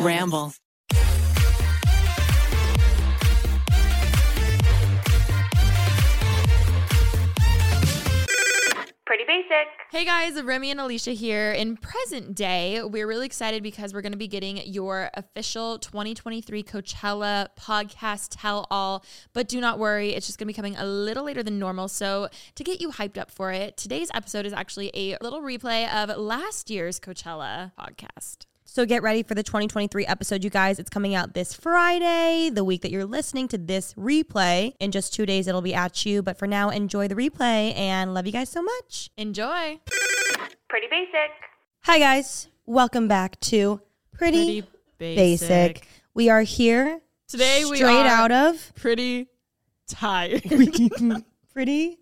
Ramble. Pretty basic. Hey guys, Remy and Alicia here. In present day, we're really excited because we're going to be getting your official 2023 Coachella podcast tell all. But do not worry, it's just going to be coming a little later than normal. So, to get you hyped up for it, today's episode is actually a little replay of last year's Coachella podcast. So get ready for the 2023 episode, you guys. It's coming out this Friday, the week that you're listening to this replay. In just two days, it'll be at you. But for now, enjoy the replay and love you guys so much. Enjoy. Pretty basic. Hi, guys. Welcome back to Pretty, Pretty basic. basic. We are here Today we straight are out of pretty tired, pretty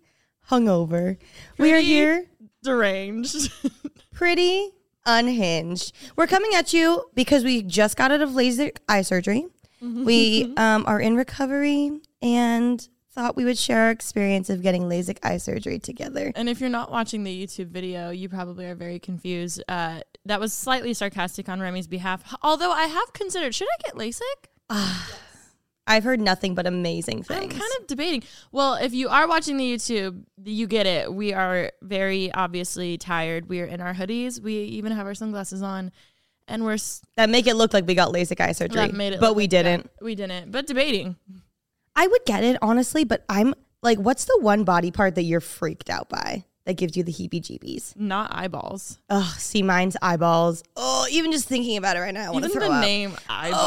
hungover. we are here deranged. pretty unhinged. We're coming at you because we just got out of LASIK eye surgery. We um, are in recovery and thought we would share our experience of getting LASIK eye surgery together. And if you're not watching the YouTube video, you probably are very confused. Uh, that was slightly sarcastic on Remy's behalf. Although I have considered, should I get LASIK? I've heard nothing but amazing things. I'm kind of debating. Well, if you are watching the YouTube, you get it. We are very obviously tired. We are in our hoodies. We even have our sunglasses on, and we're s- that make it look like we got LASIK eye surgery, that made it. but we like didn't. that. We didn't. But debating. I would get it honestly, but I'm like, what's the one body part that you're freaked out by that gives you the heebie-jeebies? Not eyeballs. Oh, see, mine's eyeballs. Oh, even just thinking about it right now, I want to Even throw the up. name eyeballs.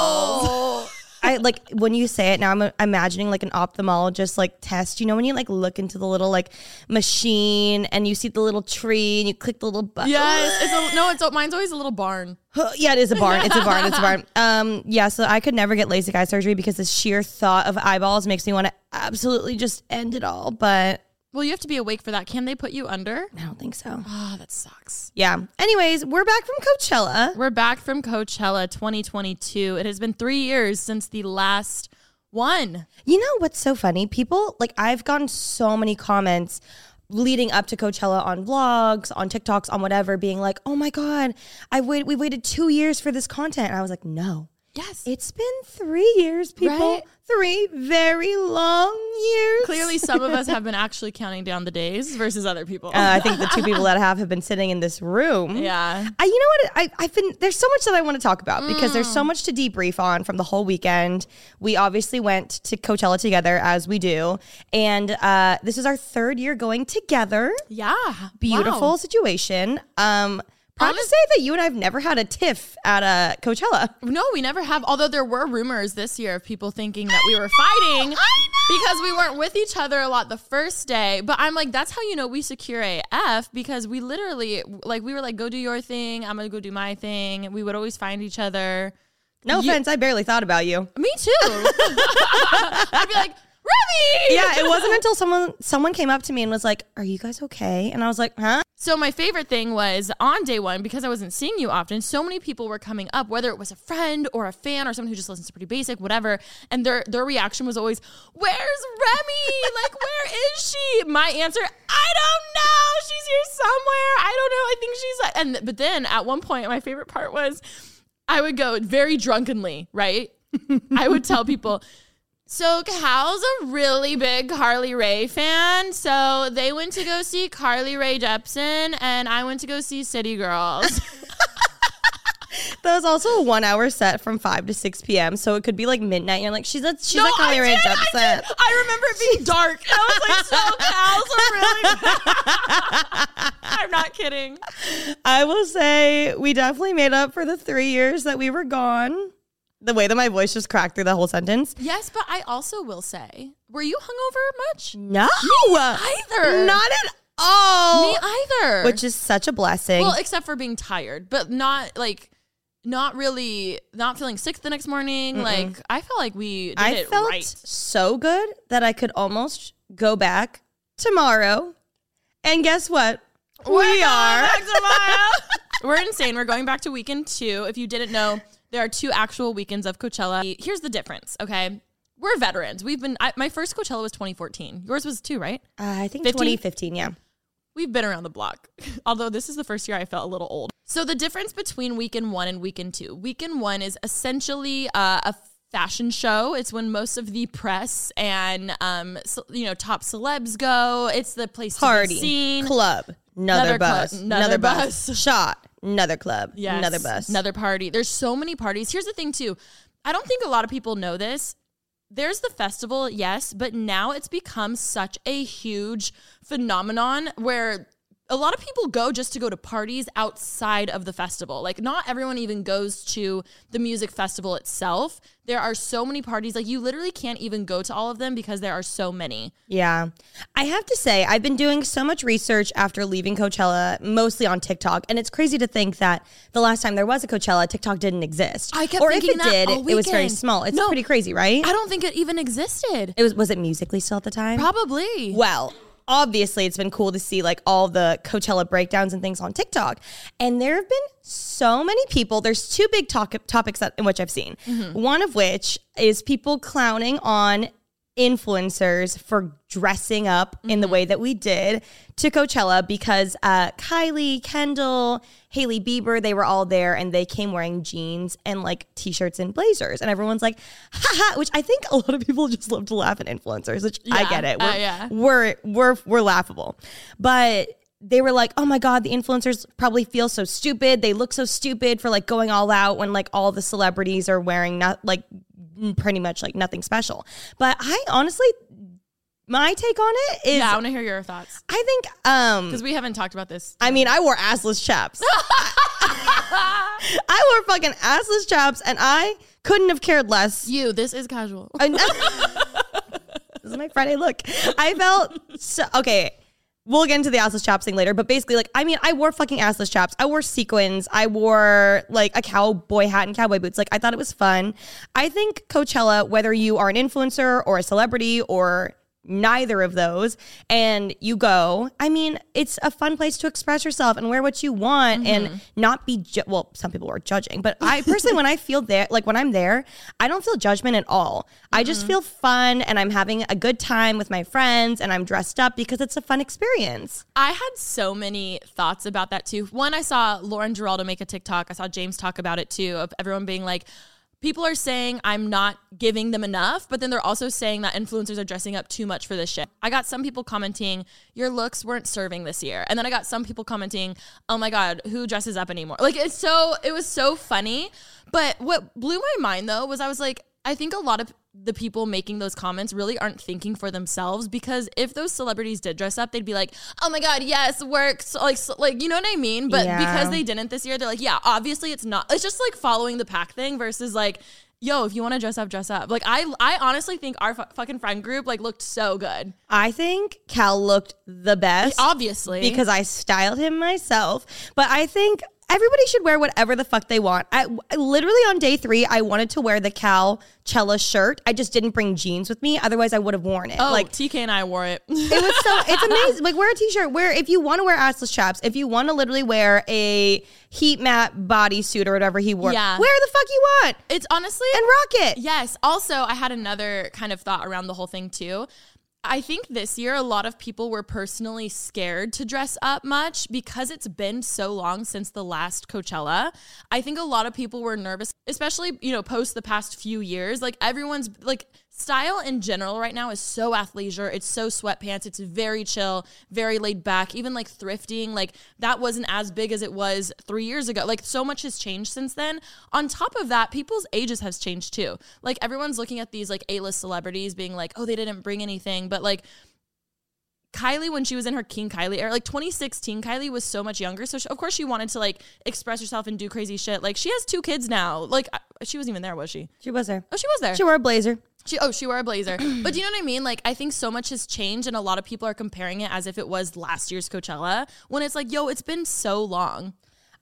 Oh, I like when you say it now. I'm imagining like an ophthalmologist like test. You know when you like look into the little like machine and you see the little tree and you click the little button. Yes, it's a, no. It's mine's always a little barn. yeah, it is a barn. It's a barn. It's a barn. Um, yeah. So I could never get LASIK eye surgery because the sheer thought of eyeballs makes me want to absolutely just end it all. But Well, you have to be awake for that. Can they put you under? I don't think so. Oh, that sucks. Yeah. Anyways, we're back from Coachella. We're back from Coachella 2022. It has been three years since the last one. You know what's so funny? People like I've gotten so many comments leading up to Coachella on vlogs, on TikToks, on whatever, being like, "Oh my god, I wait, we waited two years for this content." And I was like, "No, Yes. it's been three years, people. Right? Three very long years." Clearly, some of us have been actually counting down the days versus other people. uh, I think the two people that have have been sitting in this room. yeah. I, you know what? I, I've been there's so much that I want to talk about because there's so much to debrief on from the whole weekend. We obviously went to Coachella together as we do, and uh, this is our third year going together. Yeah. Beautiful Wow. situation. Um, proud to Honest- say that you and I've never had a tiff at a Coachella. No, we never have. Although there were rumors this year of people thinking that we were fighting because we weren't with each other a lot the first day. But I'm like, that's how you know we secure AF because we literally, like, we were like, go do your thing. I'm going to go do my thing. We would always find each other. No You- offense, I barely thought about you. Me too. I'd be like, Remy! Yeah, it wasn't until someone someone came up to me and was like, "Are you guys okay?" And I was like, "Huh?" So my favorite thing was on day one because I wasn't seeing you often. So many people were coming up, whether it was a friend or a fan or someone who just listens to Pretty Basic, whatever. And their their reaction was always, "Where's Remy? like, where is she?" My answer, "I don't know. She's here somewhere. I don't know. I think she's." like. And but then at one point, my favorite part was, I would go very drunkenly, right? I would tell people. So Cal's a really big Carly Rae fan. So they went to go see Carly Rae Jepsen, and I went to go see City Girls. That was also a one hour set from 5 to 6 p.m. So it could be like midnight. You're like, she's at, she's No, at I Rae did, I Jepsen. did. I remember it being dark. And I was like, so Cal's a really I'm not kidding. I will say we definitely made up for the three years that we were gone. The way that my voice just cracked through the whole sentence. Yes, but I also will say, were you hungover much? No. either. Not at all. Me either. Which is such a blessing. well, except for being tired, but not like not really not feeling sick the next morning. Like I felt like we did I felt right. so good that I could almost go back tomorrow. And guess what? we are. We're insane. We're going back to weekend two. If you didn't know, there are two actual weekends of Coachella. Here's the difference, okay? We're veterans. We've been, I, my first Coachella was 2014. Yours was two, right? Uh, I think 15? 2015, yeah. we've been around the block. Although this is the first year I felt a little old. So the difference between weekend one and weekend two. Weekend one is essentially uh, a fashion show. It's when most of the press and um, ce- you know top celebs go. It's the place to be Party, seen. club, another, Another bus, another another bus. bus, shot, another club, Yes, another bus. another party. There's so many parties. Here's the thing too. I don't think a lot of people know this. There's the festival, yes, but now it's become such a huge phenomenon where a lot of people go just to go to parties outside of the festival. Like not everyone even goes to the music festival itself. There are so many parties like you literally can't even go to all of them because there are so many. Yeah. I have to say, I've been doing so much research after leaving Coachella, mostly on TikTok. And it's crazy to think that the last time there was a Coachella, TikTok didn't exist. I kept or if it that did, it, it was very small. It's No. pretty crazy, right? I don't think it even existed. It was was it musical.ly still at the time? Probably. Well, obviously, it's been cool to see like all the Coachella breakdowns and things on TikTok. And there have been so many people. There's two big talk- topics that, in which I've seen. Mm-hmm. One of which is people clowning on influencers for dressing up in the way that we did to Coachella because uh, Kylie, Kendall, Hailey Bieber, they were all there and they came wearing jeans and like t-shirts and blazers. And everyone's like, haha, which I think a lot of people just love to laugh at influencers, which I get it. uh, We're, yeah. we're we're we're laughable. But they were like, "Oh my god, the influencers probably feel so stupid. They look so stupid for like going all out when like all the celebrities are wearing not like pretty much like nothing special." But I honestly my take on it is Yeah, I want to hear your thoughts I think um because we haven't talked about this. I mean, I wore assless chaps. I wore fucking assless chaps and I couldn't have cared less You, this is casual. I this is my Friday look. I felt so okay. We'll get into the assless chaps thing later, but basically, like, I mean, I wore fucking assless chaps. I wore sequins. I wore like a cowboy hat and cowboy boots. Like, I thought it was fun. I think Coachella, whether you are an influencer or a celebrity or neither of those and you go. I mean it's a fun place to express yourself and wear what you want and mm-hmm. not be ju- well some people are judging but i personally when i feel there like when i'm there i don't feel judgment at all. I just mm-hmm. feel fun and i'm having a good time with my friends and i'm dressed up because it's a fun experience. I had so many thoughts about that too. One, I saw Lauren Giraldo make a TikTok. I saw James talk about it too, of everyone being like, people are saying I'm not giving them enough, but then they're also saying that influencers are dressing up too much for this shit. I got some people commenting, your looks weren't serving this year. And then I got some people commenting, oh my God, who dresses up anymore? Like it's so, it was so funny. But what blew my mind though was I was like, I think a lot of the people making those comments really aren't thinking for themselves because if those celebrities did dress up, they'd be like, "Oh my god, yes, works!" Like, so, like you know what I mean? But Yeah. because they didn't this year, they're like, "Yeah, obviously it's not." It's just like following the pack thing versus like, "Yo, if you want to dress up, dress up." Like, I I honestly think our fu- fucking friend group like looked so good. i think cal looked the best Obviously, because I styled him myself. But I think everybody should wear whatever the fuck they want. I, I- literally on day three, I wanted to wear the Cal Cella shirt. I just didn't bring jeans with me. Otherwise, I would have worn it. oh, like TK and I wore it. it was so it's amazing. Like wear a t-shirt. Wear if you want to wear assless chaps. If you want to literally wear a heat mat bodysuit or whatever he wore, Yeah. wear the fuck you want it's honestly and rock it. Yes. Also, I had another kind of thought around the whole thing too. I think this year a lot of people were personally scared to dress up much because it's been so long since the last Coachella. I think a lot of people were nervous, especially, you know, post the past few years. Like everyone's like style in general right now is so athleisure. It's so sweatpants. It's very chill, very laid back. Even like thrifting, like that wasn't as big as it was three years ago. Like so much has changed since then. On top of that, people's ages has changed too. Like everyone's looking at these like A-list celebrities being like, oh, they didn't bring anything. But like Kylie, when she was in her King Kylie era, like 2016, Kylie was so much younger. So she, of course she wanted to like express herself and do crazy shit. Like she has two kids now. Like she wasn't even there, was she? She was there. Oh, she was there. She wore a blazer. She oh she wore a blazer. but do you know what I mean? Like I think so much has changed and a lot of people are comparing it as if it was last year's Coachella when it's like, yo, it's been so long.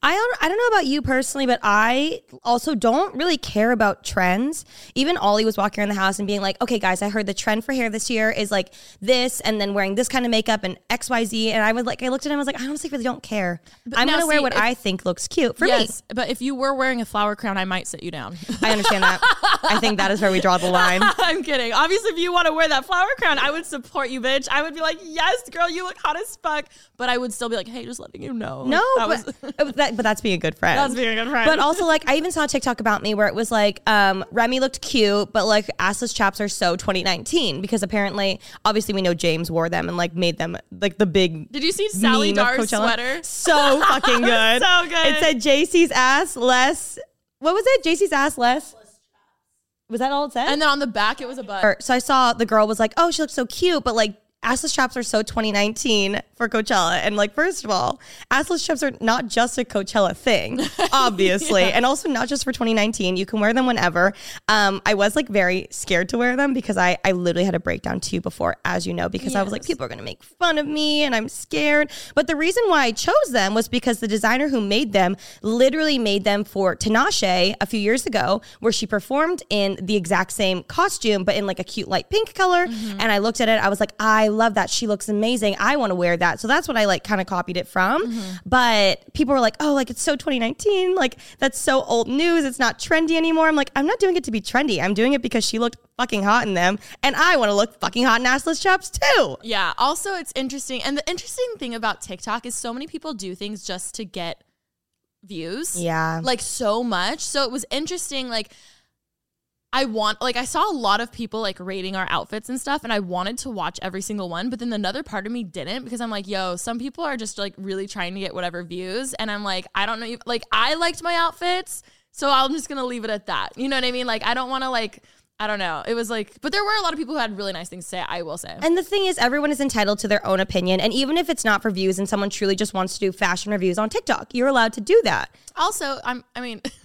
I don't, I don't know about you personally, but I also don't really care about trends. Even Ollie was walking around the house and being like, okay, guys, I heard the trend for hair this year is like this and then wearing this kind of makeup and XYZ. And I was like, I looked at him, I was like, I honestly really don't care. I'm going to wear what if- I think looks cute for me. but if you were wearing a flower crown, I might sit you down. I understand that. I think that is where we draw the line. I'm kidding. Obviously, if you want to wear that flower crown, I would support you, bitch. I would be like, yes, girl, you look hot as fuck. But I would still be like, hey, just letting you know. No, that but, was but that, but that's being a good friend. that's being a good friend. But also, like, I even saw a TikTok about me where it was like, um, Remy looked cute, but like, assless chaps are so 2019 because apparently, obviously, we know James wore them and like made them like the big. did you see Sally Dar's sweater? So fucking good. So good. It said JC's ass less. What was it? JC's ass less. Was that all it said? And then on the back, it was a butt. So I saw the girl was like, "Oh, she looks so cute," but like assless chaps are so 2019 for Coachella. And like, first of all, assless chaps are not just a Coachella thing, obviously, and also not just for 2019. You can wear them whenever. Um, I was like very scared to wear them because I I literally had a breakdown too before, as you know, because I was like, people are gonna make fun of me, and I'm scared. But the reason why I chose them was because the designer who made them literally made them for Tinashe a few years ago, where she performed in the exact same costume, but in like a cute light pink color. And I looked at it, I was like, I love that. She looks amazing. I want to wear that. So that's what I like kind of copied it from. Mm-hmm. But people were like, oh, like it's so 2019. Like that's so old news. It's not trendy anymore. I'm like, I'm not doing it to be trendy. I'm doing it because she looked fucking hot in them. And I want to look fucking hot in assless chaps too. Yeah. Also, it's interesting. And the interesting thing about TikTok is so many people do things just to get views. Yeah. Like so much. So it was interesting. Like, I want, like, I saw a lot of people like rating our outfits and stuff, and I wanted to watch every single one. But then another part of me didn't because I'm like, yo, some people are just like really trying to get whatever views. And I'm like, I don't know. Like, I liked my outfits. So I'm just going to leave it at that. You know what I mean? Like, I don't want to, like, I don't know. It was like, but there were a lot of people who had really nice things to say, I will say. And the thing is, everyone is entitled to their own opinion. And even if it's not for views and someone truly just wants to do fashion reviews on TikTok, you're allowed to do that. Also, I'm. I mean,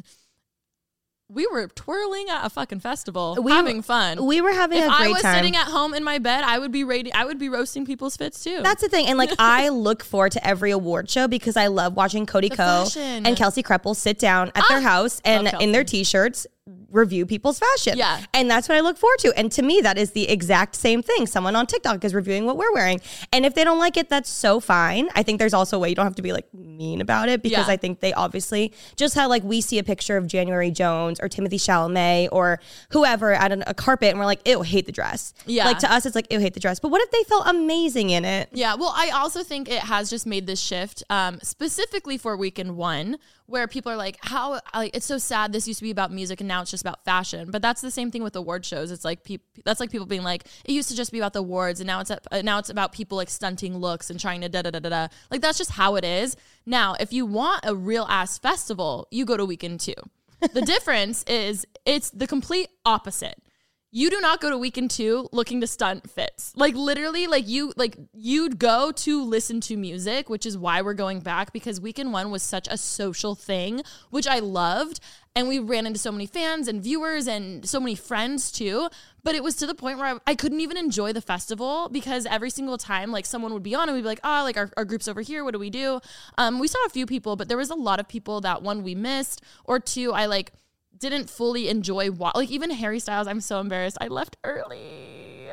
we were twirling at a fucking festival, We having were- fun. We were having if a great I was time. sitting at home in my bed, I would be rating. I would be roasting people's fits too. That's the thing. And like, I look forward to every award show because I love watching Cody The Ko fashion. and Kelsey Kreppel sit down at their Ah, house and in their Kelsey. Review people's fashion. Yeah. And that's what I look forward to. And to me, that is the exact same thing. Someone on TikTok is reviewing what we're wearing. And if they don't like it, that's so fine. I think there's also a way you don't have to be like mean about it because Yeah. I think they obviously just how like we see a picture of January Jones or Timothée Chalamet or whoever at an, a carpet and we're like, ew, hate the dress. Yeah. Like to us, it's like, ew, hate the dress. But what if they felt amazing in it? Yeah, well, I also think it has just made this shift um, specifically for weekend one, where people are like, "How? Like, it's so sad. This used to be about music, and now it's just about fashion." But that's the same thing with award shows. It's like peop that's like people being like, "It used to just be about the awards, and now it's uh, now it's about people like stunting looks and trying to da da da da da." Like that's just how it is. Now, if you want a real ass festival, you go to weekend two. The difference is it's the complete opposite you do not go to weekend two looking to stunt fits. Like literally, like you like you'd go to listen to music, which is why we're going back because weekend one was such a social thing, which I loved. And we ran into so many fans and viewers and so many friends too. But it was to the point where I, I couldn't even enjoy the festival because every single time, like someone would be on and we'd be like, oh, like our, our group's over here. What do we do? Um, we saw a few people, but there was a lot of people that one we missed, or two, I like didn't fully enjoy wa- like even Harry Styles. I'm so embarrassed. I left early,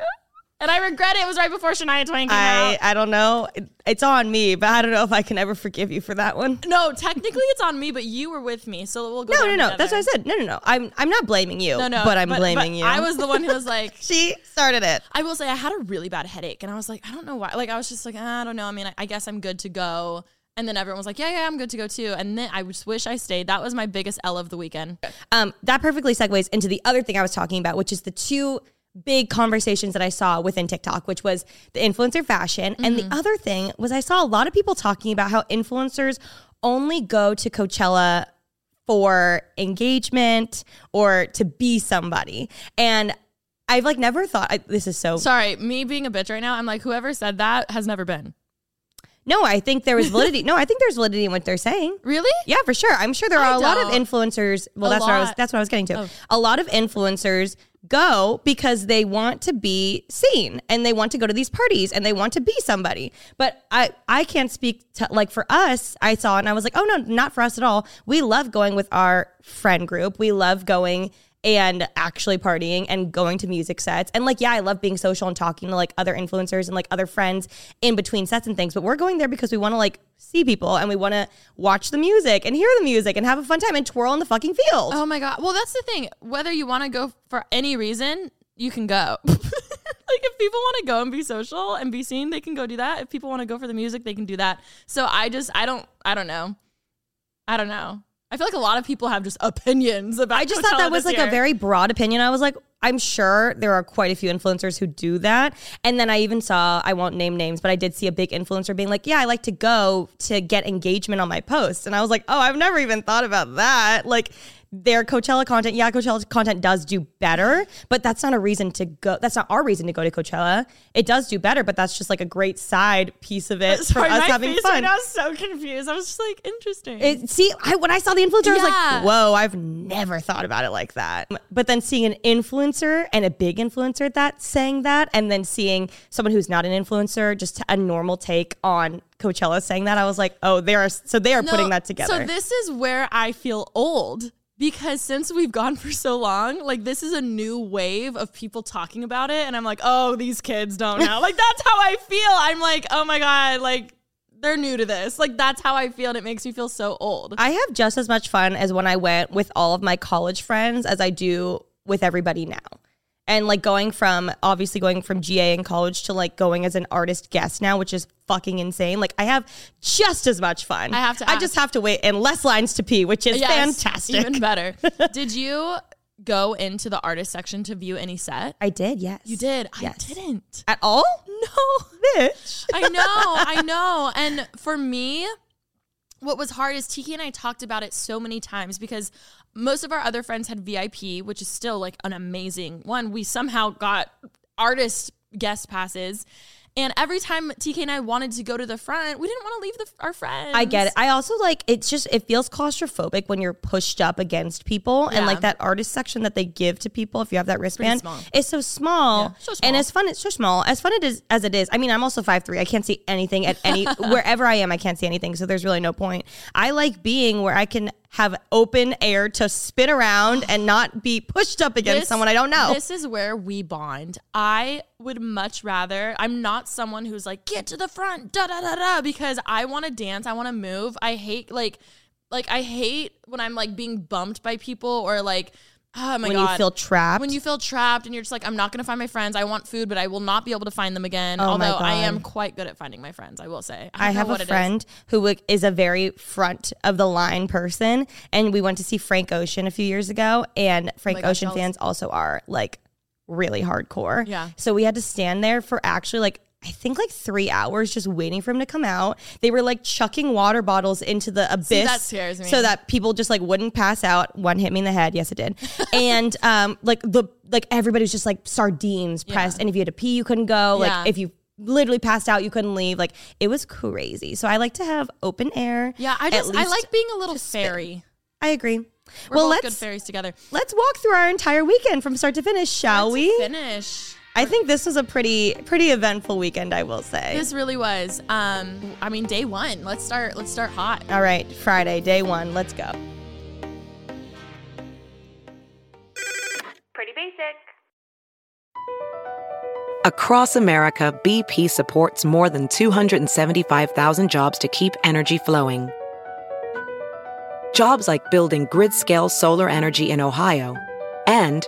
and I regret it. It was right before Shania Twain came I, out. I don't know. It- It's on me, but I don't know if I can ever forgive you for that one. No, technically it's on me, but you were with me, so we'll go. No, no, no. together. That's what I said. No, no, no. I'm I'm not blaming you. No, no, but I'm blaming you. I was the one who was like. She started it. I will say I had a really bad headache, and I was like, I don't know why. Like I was just like, ah, I don't know. I mean, I, I guess I'm good to go. And then everyone was like, Yeah, yeah, I'm good to go too. And then I just wish I stayed. That was my biggest L of the weekend. Um, that perfectly segues into the other thing I was talking about, which is the two big conversations that I saw within TikTok, which was the influencer fashion. And Mm-hmm. the other thing was I saw a lot of people talking about how influencers only go to Coachella for engagement or to be somebody. And I've like never thought I, this is so Sorry, me being a bitch right now. I'm like, whoever said that has never been. No. I think there was validity. no, I think there's validity in what they're saying. Really? Yeah, for sure. I'm sure there I are a lot of influencers. Well, A that's what I was. lot. That's what I was getting to. Oh. A lot of influencers go because they want to be seen and they want to go to these parties and they want to be somebody. But I I can't speak to like for us, I saw it and I was like, "Oh no, not for us at all. We love going with our friend group. We love going and actually partying and going to music sets. And like, yeah, I love being social and talking to like other influencers and like other friends in between sets and things. But we're going there because we want to like see people and we want to watch the music and hear the music and have a fun time and twirl in the fucking field. Oh my god. Well, that's the thing. Whether you want to go for any reason, you can go. like if people want to go and be social and be seen, they can go do that. If people want to go for the music, they can do that. So I just I don't I don't know. I don't know. I feel like a lot of people have just opinions about. I just Coachella thought that was like year. a very broad opinion. I was like, I'm sure there are quite a few influencers who do that. And then I even saw, I won't name names, but I did see a big influencer being like, yeah, I like to go to get engagement on my posts. And I was like, oh, I've never even thought about that. Like, their Coachella content, yeah, Coachella content does do better, but that's not a reason to go. That's not our reason to go to Coachella. It does do better, but that's just like a great side piece of it Sorry, for us having fun. right now is so confused. I was just like interesting. It, see, I, when I saw the influencer, I was like, whoa, I've never thought about it like that. But then seeing an influencer and a big influencer at that saying that, and then seeing someone who's not an influencer, just a normal take on Coachella saying that, I was like, oh, they are, so they are No, putting that together. So this is where I feel old because since we've gone for so long, like this is a new wave of people talking about it, and I'm like, oh, these kids don't know. like that's how I feel. I'm like, oh my god, like they're new to this. Like that's how I feel, and it makes me feel so old. I have just as much fun as when I went with all of my college friends as I do with everybody now. And like going from obviously going from GA in college to like going as an artist guest now, which is fucking insane. Like I have just as much fun. I have to I just have to wait and less lines to pee, which is Yes, fantastic. even better. Did you go into the artist section to view any set? I did, yes. You did. Yes. I didn't. At all? No. Bitch. I know, I know. And for me, what was hard is TK and I talked about it so many times because most of our other friends had VIP, which is still like an amazing one. We somehow got artist guest passes. And every time TK and I wanted to go to the front, we didn't want to leave the, our friends. I get it. I also like it's just it feels claustrophobic when you're pushed up against people and like that artist section that they give to people if you have that wristband is so small. Yeah, so small. And as fun it's so small. As fun it is as it is. I mean, I'm also 5'3. I can't see anything at any wherever I am, I can't see anything. So there's really no point. I like being where I can have open air to spin around and not be pushed up against This- someone I don't know. This is where we bond. I would much rather, I'm not someone who's like, get to the front, da da da da, because I want to dance, I want to move. I hate, like, like, I hate when I'm like being bumped by people or like, oh my when God. you feel trapped. when you feel trapped and you're just like, I'm not going to find my friends. I want food, but I will not be able to find them again. Oh Although I am quite good at finding my friends, I will say. I don't have a friend who like, is a very front of the line person, and we went to see Frank Ocean a few years ago, and oh Frank Oh Ocean jealous. fans also are like really hardcore. Yeah. So we had to stand there for actually like I think like three hours just waiting for him to come out. They were like chucking water bottles into the abyss. that scares me. So that people just like wouldn't pass out. One hit me in the head. Yes, it did. and um, like the like everybody was just like sardines pressed. And if you had to pee, you couldn't go. Like if you literally passed out, you couldn't leave. Like it was crazy. So I like to have open air. Yeah, I just, I like being a little fairy. I agree. We're well, let's fairies together. let's walk through our entire weekend from start to finish, shall Let's we? Finish. I think this was a pretty pretty eventful weekend, I will say. This really was. Um, I mean, day one. Let's start. Let's start hot. All right, Friday, day one. Let's go. Pretty basic. Across America, BP supports more than 275,000 jobs to keep energy flowing. Jobs like building grid scale solar energy in Ohio and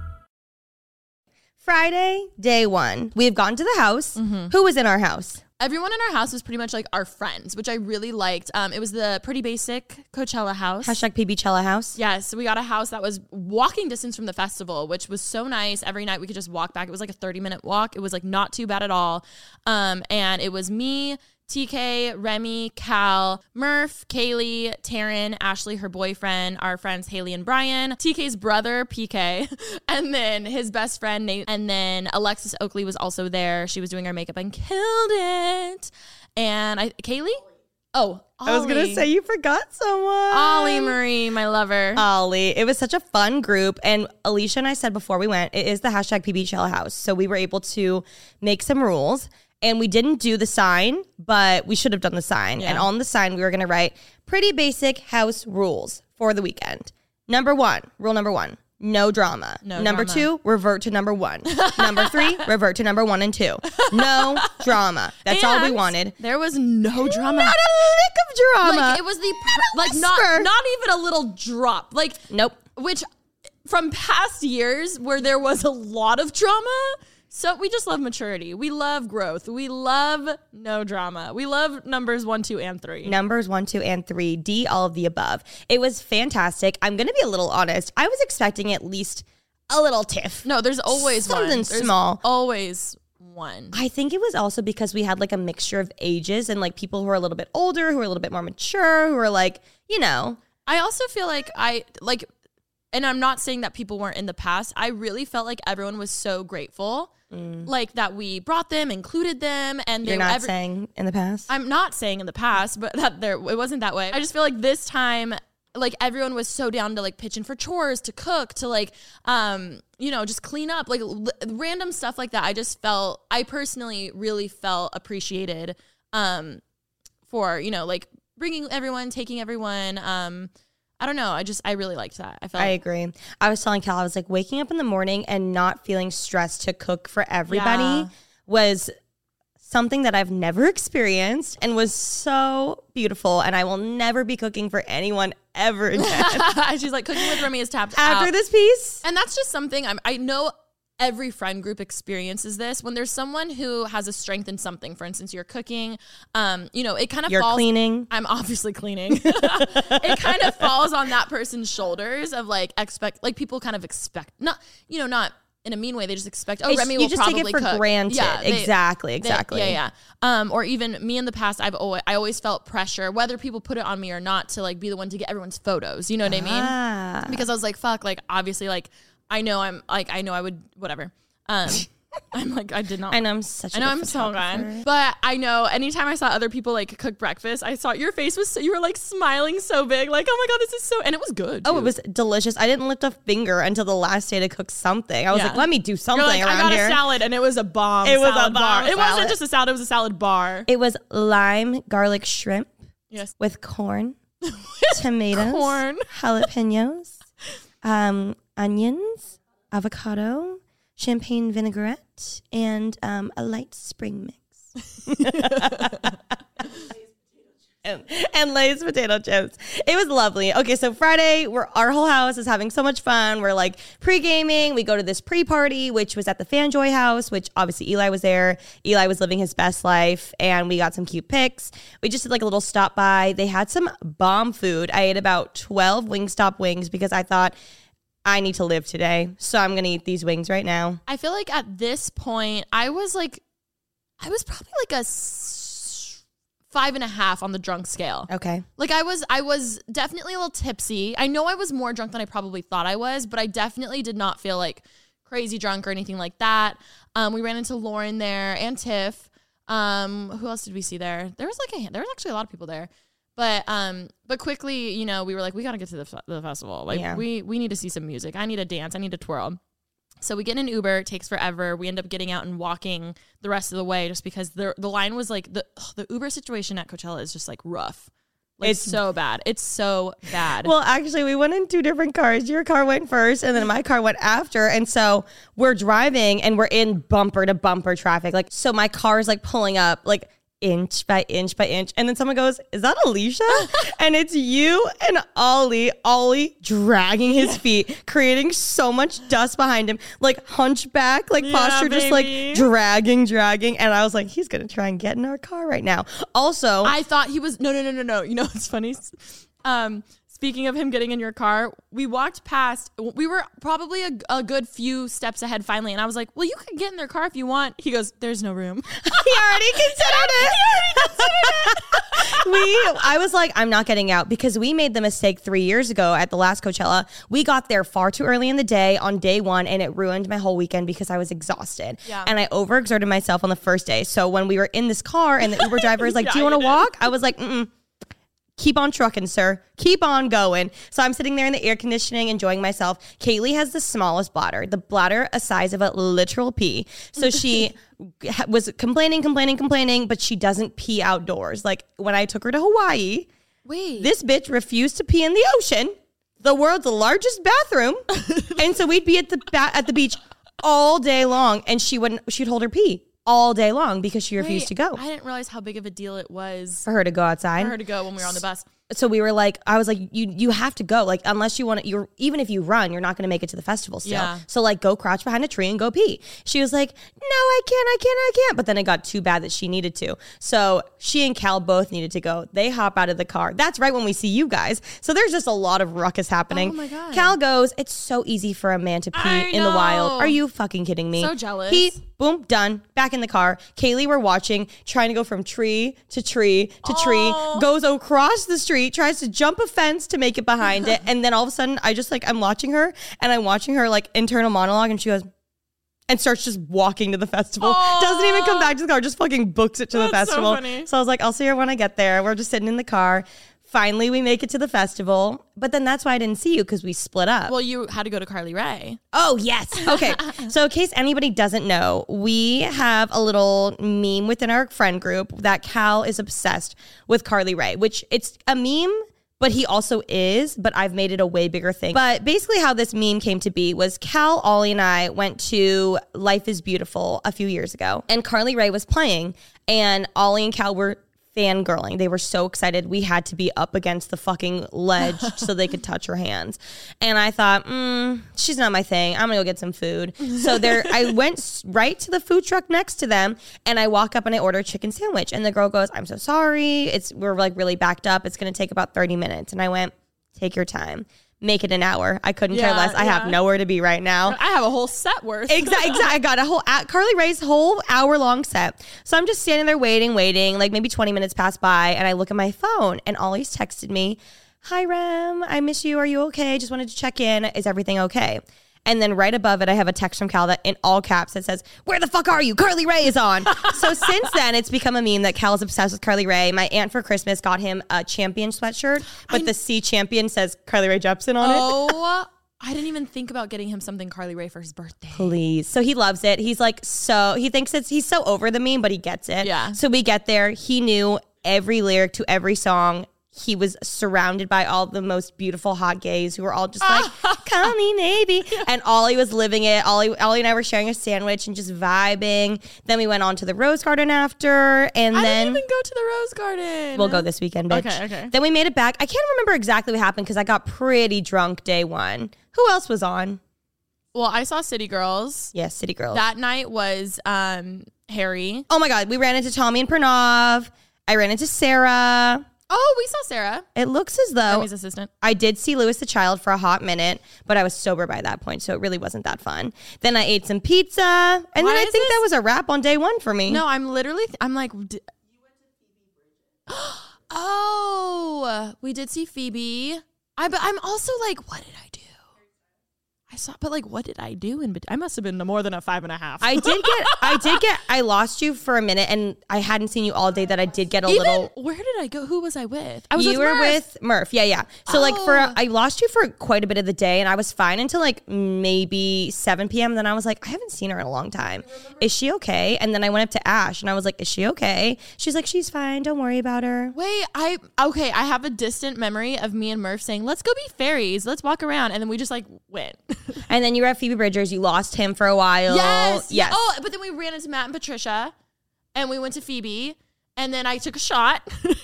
Friday, day one. We've gone to the house. Mm-hmm. Who was in our house? Everyone in our house was pretty much like our friends, which I really liked. Um, it was the pretty basic Coachella house. Hashtag PB house. Yes, we got a house that was walking distance from the festival, which was so nice. Every night we could just walk back. It was like a 30 minute walk. It was like not too bad at all. Um, and it was me, TK, Remy, Cal, Murph, Kaylee, Taryn, Ashley, her boyfriend, our friends Haley and Brian, TK's brother, PK, and then his best friend, Nate. And then Alexis Oakley was also there. She was doing our makeup and killed it. And I, Kaylee? Oh, I was gonna say you forgot someone. Ollie Marie, my lover. Ollie. It was such a fun group. And Alicia and I said before we went, it is the hashtag PB Cella house. So we were able to make some rules. And we didn't do the sign, but we should have done the sign. And on the sign, we were gonna write pretty basic house rules for the weekend. Number one, rule number one. No drama. No number drama. two, revert to number one. number three, revert to number one and two. No drama. That's all we wanted. There was no drama. Not a lick of drama. like it was the like not not even a little drop. Like Nope. which from past years where there was a lot of drama. So we just love maturity. We love growth. We love no drama. We love numbers one, two, and three. numbers one, two, and three, D, all of the above. It was fantastic. I'm going to be a little honest. I was expecting at least a little tiff. No, there's always one. Something There's small. Always one. I think it was also because we had like a mixture of ages and like people who are a little bit older, who are a little bit more mature, who are like, you know, I also feel like I like, and I'm not saying that people weren't in the past. I really felt like everyone was so grateful, like that we brought them, included them, and they Mm. you're were not every- saying in the past. I'm not saying in the past, but that there it wasn't that way. I just feel like this time like everyone was so down to like pitch in for chores, to cook, to like um you know, just clean up, like l- random stuff like that. I just felt I personally really felt appreciated um for, you know, like bringing everyone, taking everyone um I don't know. I just I really liked that. I felt I agree. I was telling Cal, I was like waking up in the morning and not feeling stressed to cook for everybody Yeah. was something that I've never experienced and was so beautiful. And I will never be cooking for anyone ever again. She's like cooking with Remy is tapped After out. this piece, And that's just something I'm, I know every friend group experiences this when there's someone who has a strength in something. For instance, you're cooking, um, you know, it kind of you're falls. cleaning. I'm obviously cleaning. it kind of falls on that person's shoulders of like expect, like people kind of expect, not, you know, not in a mean way. They just expect, oh, It's- Remy you will just take it probably for cook. granted. they- Exactly, they- exactly. yeah, yeah. Um, or even me in the past, I've always, I always felt pressure, whether people put it on me or not, to like be the one to get everyone's photos. You know what I mean? Ah. because I was like, fuck, like obviously, like I know I'm like I know I would whatever. Um, I'm like I did not. I know I'm such. a I know I'm so good, but I know anytime I saw other people like cook breakfast, I saw your face was so, you were like smiling so big, like oh my god, this is so, and it was good. Oh, it was delicious. I didn't lift a finger until the last day to cook something. I was Yeah. like, let me do something like I got here. a salad, and it was a bomb. It was a bar. It wasn't just a salad; it was a salad bar. It was lime garlic shrimp yes, with corn, tomatoes, corn. jalapenos, um, onions, avocado, champagne vinaigrette, and um, a light spring mix. and, and Lay's potato chips. It was lovely. Okay, so Friday, we're our whole house is having so much fun. We're like pre-gaming. We go to this pre-party, which was at the Fanjoy house, which obviously Eli was there. Eli was living his best life, and we got some cute pics. We just did like a little stop by. They had some bomb food. I ate about 12 Wingstop wings because I thought I need to live today. So I'm gonna eat these wings right now. I feel like at this point, I was like, I was probably like a five and a half on the drunk scale. Okay. Like I was, I was definitely a little tipsy. I know I was more drunk than I probably thought I was, but I definitely did not feel like crazy drunk or anything like that. Um, we ran into Lauren there and Tiff. Um, who else did we see there? There was like a, there was actually a lot of people there. But um, but quickly, you know, we were like, we gotta get to the, fe- the festival. Like, Yeah. we we need to see some music. I need to dance. I need to twirl. So we get in an Uber. It takes forever. We end up getting out and walking the rest of the way, just because the the line was like the ugh, the Uber situation at Coachella is just like rough. Like It's- so bad. It's so bad. Well, actually, we went in two different cars. Your car went first, and then my car went after. And so we're driving, and we're in bumper to bumper traffic. Like, so my car is like pulling up, like inch by inch by inch. And then someone goes, Is that Alicia? and it's you and Ollie, Ollie dragging his feet, creating so much dust behind him, like hunchback, like Yeah, posture, just like dragging, dragging. And I was like, He's to try and get in our car right now. Also, I thought he was no no no no no. You know what's funny? Um, speaking of him getting in your car, we walked past. We were probably a, a good few steps ahead finally, and I was like, "Well, you can get in their car if you want." He goes, "There's no room." he already considered it. we, I was like, I'm not getting out because we made the mistake three years ago at the last Coachella. We got there far too early in the day on day one, and it ruined my whole weekend because I was exhausted. Yeah. And I overexerted myself on the first day. So when we were in this car and the Uber driver is like, Yeah, "Do you want to walk?" I was like, "Mm." Keep on trucking, sir. Keep on going. So I'm sitting there in the air conditioning, enjoying myself. Kaylee has the smallest bladder, the bladder a size of a literal pea. So she was complaining, complaining, complaining, but she doesn't pee outdoors. Like when I took her to Hawaii, Wait, this bitch refused to pee in the ocean, the world's largest bathroom, and so we'd be at the ba- at the beach all day long, and she wouldn't. She'd hold her pee all day long because she refused wait, to go I didn't realize how big of a deal it was for her to go outside. for her to go when we were on the bus. So we were like, I was like, you you have to go. Like, unless you want to, you're even if you run, you're not going to make it to the festival still. Yeah. So like, go crouch behind a tree and go pee. She was like, No, I can't, I can't, I can't. But then it got too bad that she needed to. So she and Cal both needed to go. They hop out of the car. That's right when we see you guys. So there's just a lot of ruckus happening. Oh my God. Cal goes, It's so easy for a man to pee I in the wild. Are you fucking kidding me? So jealous. He boom, done. Back in the car. Kaylee, we're watching, trying to go from tree to tree to tree, goes across the street, tries to jump a fence to make it behind it. And then all of a sudden, I just like, I'm watching her and I'm watching her like internal monologue, and she goes, and starts just walking to the festival. Doesn't even come back to the car, just fucking books it to the That's so festival. funny. so I was like, I'll see her when I get there. We're just sitting in the car. Finally, we make it to the festival. But then that's why I didn't see you because we split up. Well, you had to go to Carly Rae. Oh, yes. Okay. so, in case anybody doesn't know, we have a little meme within our friend group that Cal is obsessed with Carly Rae, which it's a meme, but he also is, but I've made it a way bigger thing. But basically, how this meme came to be was Cal, Ollie, and I went to Life is Beautiful a few years ago, and Carly Rae was playing, and Ollie and Cal were fangirling. They were so excited. We had to be up against the fucking ledge so they could touch her hands. And I thought, mm, she's not my thing. I'm gonna go get some food. So there, I went right to the food truck next to them, and I walk up and I order a chicken sandwich. And the girl goes, "I'm so sorry. It's we're like really backed up. It's gonna take about 30 minutes." And I went, "Take your time." Make it an hour. I couldn't care less. I have nowhere to be right now. I have a whole set worth. Exactly. Exactly. I got a whole at Carly Rae's whole hour long set. So I'm just standing there waiting, waiting. Like maybe 20 minutes pass by, and I look at my phone, and Ollie's texted me, "Hi Rem, I miss you. Are you okay? Just wanted to check in. Is everything okay?" And then right above it, I have a text from Cal that in all caps that says, "Where the fuck are you? Carly Rae is on." so since then, it's become a meme that Cal is obsessed with Carly Rae. My aunt for Christmas got him a champion sweatshirt, but the C champion says Carly Rae Jepsen on it. Oh, I didn't even think about getting him something Carly Rae for his birthday. Please. So he loves it. He's like so he thinks it's he's so over the meme, but he gets it. Yeah. So we get there. He knew every lyric to every song. He was surrounded by all the most beautiful hot gays who were all just like, "Call me maybe," and Ollie was living it. Ollie, Ollie and I were sharing a sandwich and just vibing. Then we went on to the Rose Garden after, and I then didn't even go to the Rose Garden. We'll go this weekend, bitch. Okay, okay. Then we made it back. I can't remember exactly what happened because I got pretty drunk day one. Who else was on? Well, I saw City Girls. Yes, City Girls. That night was um Harry. Oh my God, we ran into Tommy and Pranav. I ran into Sarah. Oh, we saw Sarah, It looks as though Remy's assistant. I did see Louis the Child for a hot minute, but I was sober by that point, so it really wasn't that fun. Then I ate some pizza, and Why then I think that was a wrap on day one for me. No, I'm literally. I'm like. D- oh, we did see Phoebe. I but I'm also like, what did I do? I saw, but like, what did I do? And I must have been more than a five and a half. I did get, I did get, I lost you for a minute, and I hadn't seen you all day. That I did get a Even little. where did I go? Who was I with? I was you with were Murph. with Murph, yeah, yeah. So like for Oh. I lost you for quite a bit of the day, and I was fine until like maybe seven p.m. Then I was like, I haven't seen her in a long time. Is she okay? And then I went up to Ash, and I was like, Is she okay? She's like, She's fine. Don't worry about her. Wait, I okay. I have a distant memory of me and Murph saying, "Let's go be fairies. Let's walk around," and then we just like went. And then you were at Phoebe Bridgers. You lost him for a while. yes, yes. Oh, but then we ran into Matt and Patricia, and we went to Phoebe, and then I took a shot.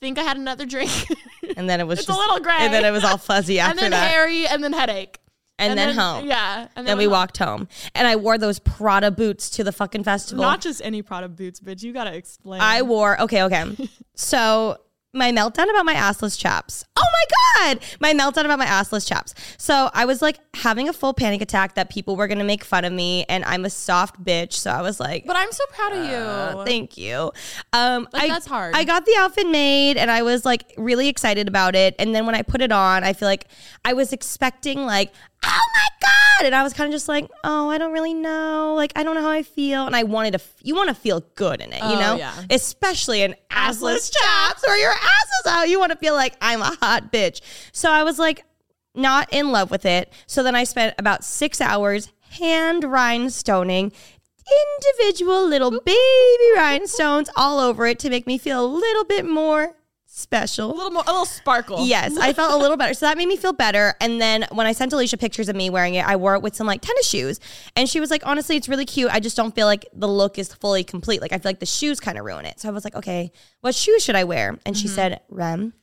think I had another drink. And then it was It's just a little gray. And then it was all fuzzy after that. and then that. hairy, and then headache. and, then, home. Yeah. And Then we went home. walked home. And I wore those Prada boots to the fucking festival. Not just any Prada boots, bitch. You gotta explain. I wore okay, okay. so my meltdown about my assless chaps. My god, my meltdown about my assless chaps. So I was like having a full panic attack that people were gonna make fun of me, and I'm a soft bitch. So I was like, but I'm so proud of you. uh, Thank you. Um, Like, I, that's hard. I got the outfit made and I was like really excited about it. And then when I put it on, I feel like I was expecting like, oh my God. And I was kind of just like, oh, I don't really know. Like, I don't know how I feel. And I wanted to, f- you want to feel good in it, you Oh, know? yeah. Especially in assless Assless chaps where your ass is out. You want to feel like I'm a hot bitch. So I was like, not in love with it. So then I spent about six hours hand rhinestoning individual little baby rhinestones all over it to make me feel a little bit more special. a little more, a little sparkle. Yes, I felt a little better. So that made me feel better. And then when I sent Alicia pictures of me wearing it, I wore it with some like tennis shoes. And she was like, honestly, it's really cute. I just don't feel like the look is fully complete. Like I feel like the shoes kind of ruin it. So I was like, okay, what shoes should I wear? And she mm-hmm. said, Rem,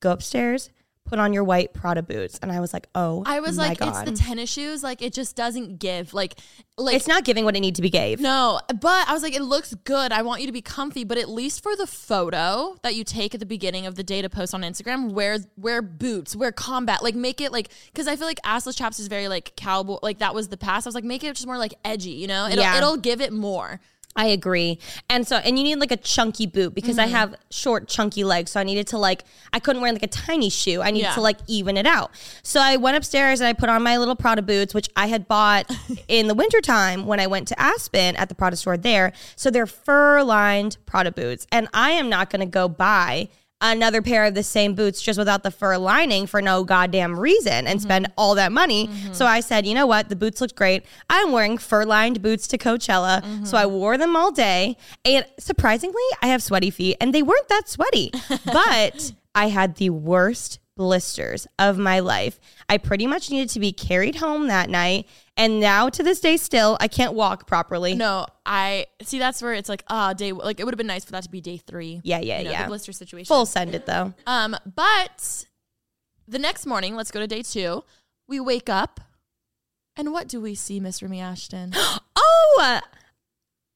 go upstairs, put on your white Prada boots. And I was like, oh, I was like, God. it's the tennis shoes. Like it just doesn't give. Like, like it's not giving what it need to be gave. No, but I was like, it looks good. I want you to be comfy, but at least for the photo that you take at the beginning of the day to post on Instagram, wear wear boots, wear combat, like make it like because I feel like assless chaps is very like cowboy, like that was the past. I was like, make it just more like edgy, you know? It'll, Yeah. it'll give it more. I agree. And so, and you need like a chunky boot because I mm-hmm. have short, chunky legs. So I needed to like, I couldn't wear like a tiny shoe. I needed Yeah. to like even it out. So I went upstairs and I put on my little Prada boots, which I had bought in the wintertime when I went to Aspen at the Prada store there. So they're fur lined Prada boots. And I am not going to go buy another pair of the same boots just without the fur lining for no goddamn reason and mm-hmm. spend all that money. Mm-hmm. So I said, you know what? The boots looked great. I'm wearing fur lined boots to Coachella. Mm-hmm. So I wore them all day. And surprisingly, I have sweaty feet and they weren't that sweaty, but I had the worst blisters of my life. I pretty much needed to be carried home that night. And now to this day, still, I can't walk properly. No, I see. That's where it's like, ah, day. Like it would have been nice for that to be day three. Yeah, yeah, you know, yeah. The blister situation. Full send it though. Um, but the next morning, let's go to day two. We wake up, and what do we see, Miss Remy Ashton? Oh, uh,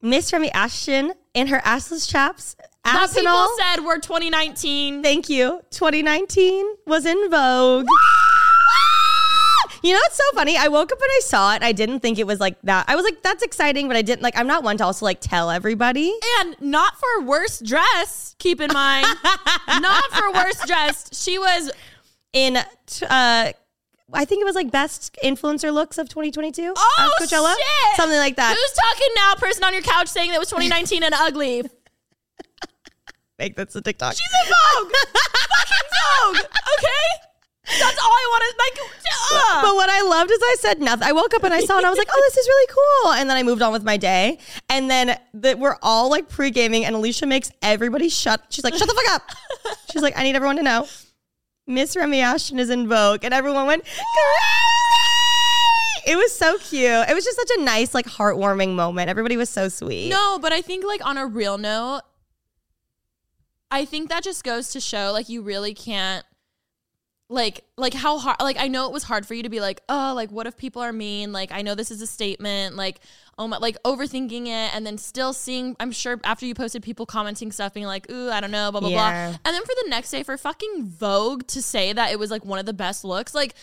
Miss Remy Ashton in her assless chaps. Ass and people said we're 2019. Thank you. 2019 was in vogue. You know, it's so funny. I woke up and I saw it. I didn't think it was like that. I was like, that's exciting, but I didn't like, I'm not one to also like tell everybody. And not for worst dress, keep in mind. not for worst dressed. She was In, uh, I think it was like best influencer looks of 2022. Oh, Coachella. shit. Something like that. Who's talking now? Person on your couch saying that was 2019 and ugly. Make that's a TikTok. She's in Vogue. Fucking Vogue. Okay? That's all I wanted. Like, uh. But what I loved is I said nothing. I woke up and I saw it and I was like, oh, this is really cool. And then I moved on with my day. And then the, we're all like pre gaming, and Alicia makes everybody shut. She's like, shut the fuck up. She's like, I need everyone to know Miss Remy Ashton is in Vogue. And everyone went, crazy. It was so cute. It was just such a nice, like, heartwarming moment. Everybody was so sweet. No, but I think like on a real note, I think that just goes to show like you really can't like like how hard like I know it was hard for you to be like, oh, like what if people are mean? Like I know this is a statement, like oh my like overthinking it and then still seeing I'm sure after you posted people commenting stuff being like, ooh, I don't know, blah blah Yeah. blah. And then for the next day for fucking Vogue to say that it was like one of the best looks, like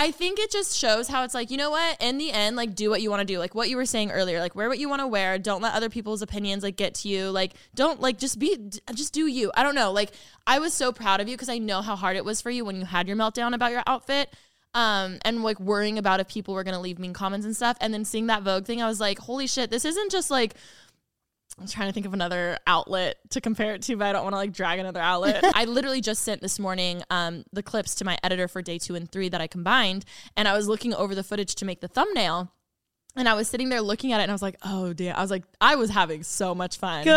I think it just shows how it's like, you know what? In the end, like do what you want to do. Like what you were saying earlier, like wear what you want to wear. Don't let other people's opinions like get to you. Like don't like just be just do you. I don't know. Like I was so proud of you because I know how hard it was for you when you had your meltdown about your outfit. Um, and like worrying about if people were gonna leave mean comments and stuff. And then seeing that Vogue thing, I was like, holy shit, this isn't just like I'm trying to think of another outlet to compare it to, but I don't want to like drag another outlet. I literally just sent this morning um, the clips to my editor for day two and three that I combined, and I was looking over the footage to make the thumbnail. And I was sitting there looking at it, and I was like, "Oh, damn!" I was like, "I was having so much fun." Good.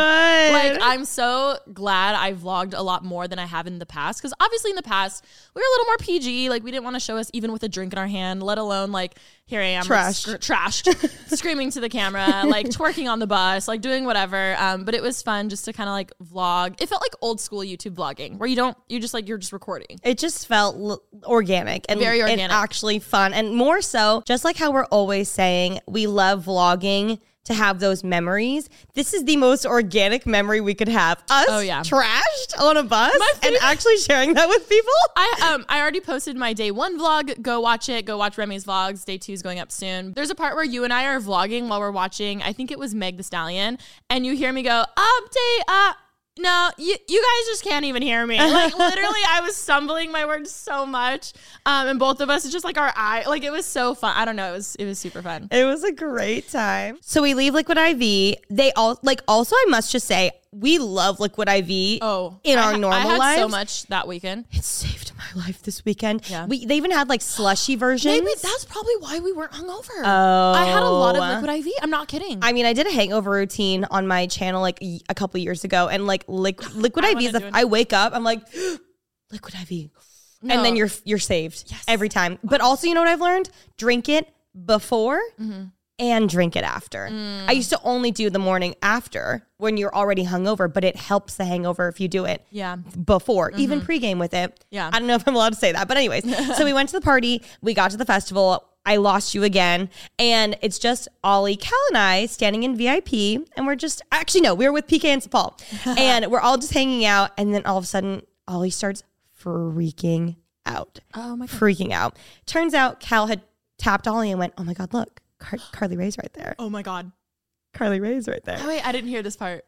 Like I'm so glad I vlogged a lot more than I have in the past because obviously in the past we were a little more PG. Like we didn't want to show us even with a drink in our hand, let alone like here I am, Trashed. like, scr- trashed, screaming to the camera, like twerking on the bus, like doing whatever. Um, but it was fun just to kind of like vlog. It felt like old school YouTube vlogging, where you don't, you just like you're just recording. It just felt l- organic and Very and organic. actually fun, and more so, just like how we're always saying, we love vlogging to have those memories. This is the most organic memory we could have. Us, Oh, yeah. trashed on a bus and actually sharing that with people. I um I already posted my day one vlog. Go watch it. Go watch Remy's vlogs. Day two is going up soon. There's a part where you and I are vlogging while we're watching. I think it was Meg the Stallion, and you hear me go update. Uh, no, you you guys just can't even hear me. Like literally, I was stumbling my words so much, um, and both of us it's just like our eye. Like it was so fun. I don't know. It was it was super fun. It was a great time. So we leave Liquid IV. They all like. Also, I must just say, we love Liquid IV. Oh, in I our ha- normal I had lives. so much that weekend. It saved my life this weekend. Yeah. We they even had like slushy versions. Maybe that's probably why we weren't hungover. Oh. I had a lot of liquid IV. I'm not kidding. I mean, I did a hangover routine on my channel like a couple years ago, and like liquid liquid IV is. I wake up, I'm like, liquid IV, No. and then you're you're saved every time. But also, you know what I've learned? Drink it before. Mm-hmm. And drink it after. Mm. I used to only do the morning after when you're already hungover, but it helps the hangover if you do it yeah. before, even pregame with it. Mm-hmm. Yeah. I don't know if I'm allowed to say that, but anyways. so we went to the party, we got to the festival. I lost you again. And it's just Ollie, Cal, and I standing in VIP. And we're just, actually, no, we were with PK and Sapal. and we're all just hanging out. And then all of a sudden, Ollie starts freaking out. Oh my god. Freaking out. Turns out Cal had tapped Ollie and went, Oh my God, look, Car- Carly Rae's right there. Oh my god. Carly Rae's right there. Oh wait, I didn't hear this part.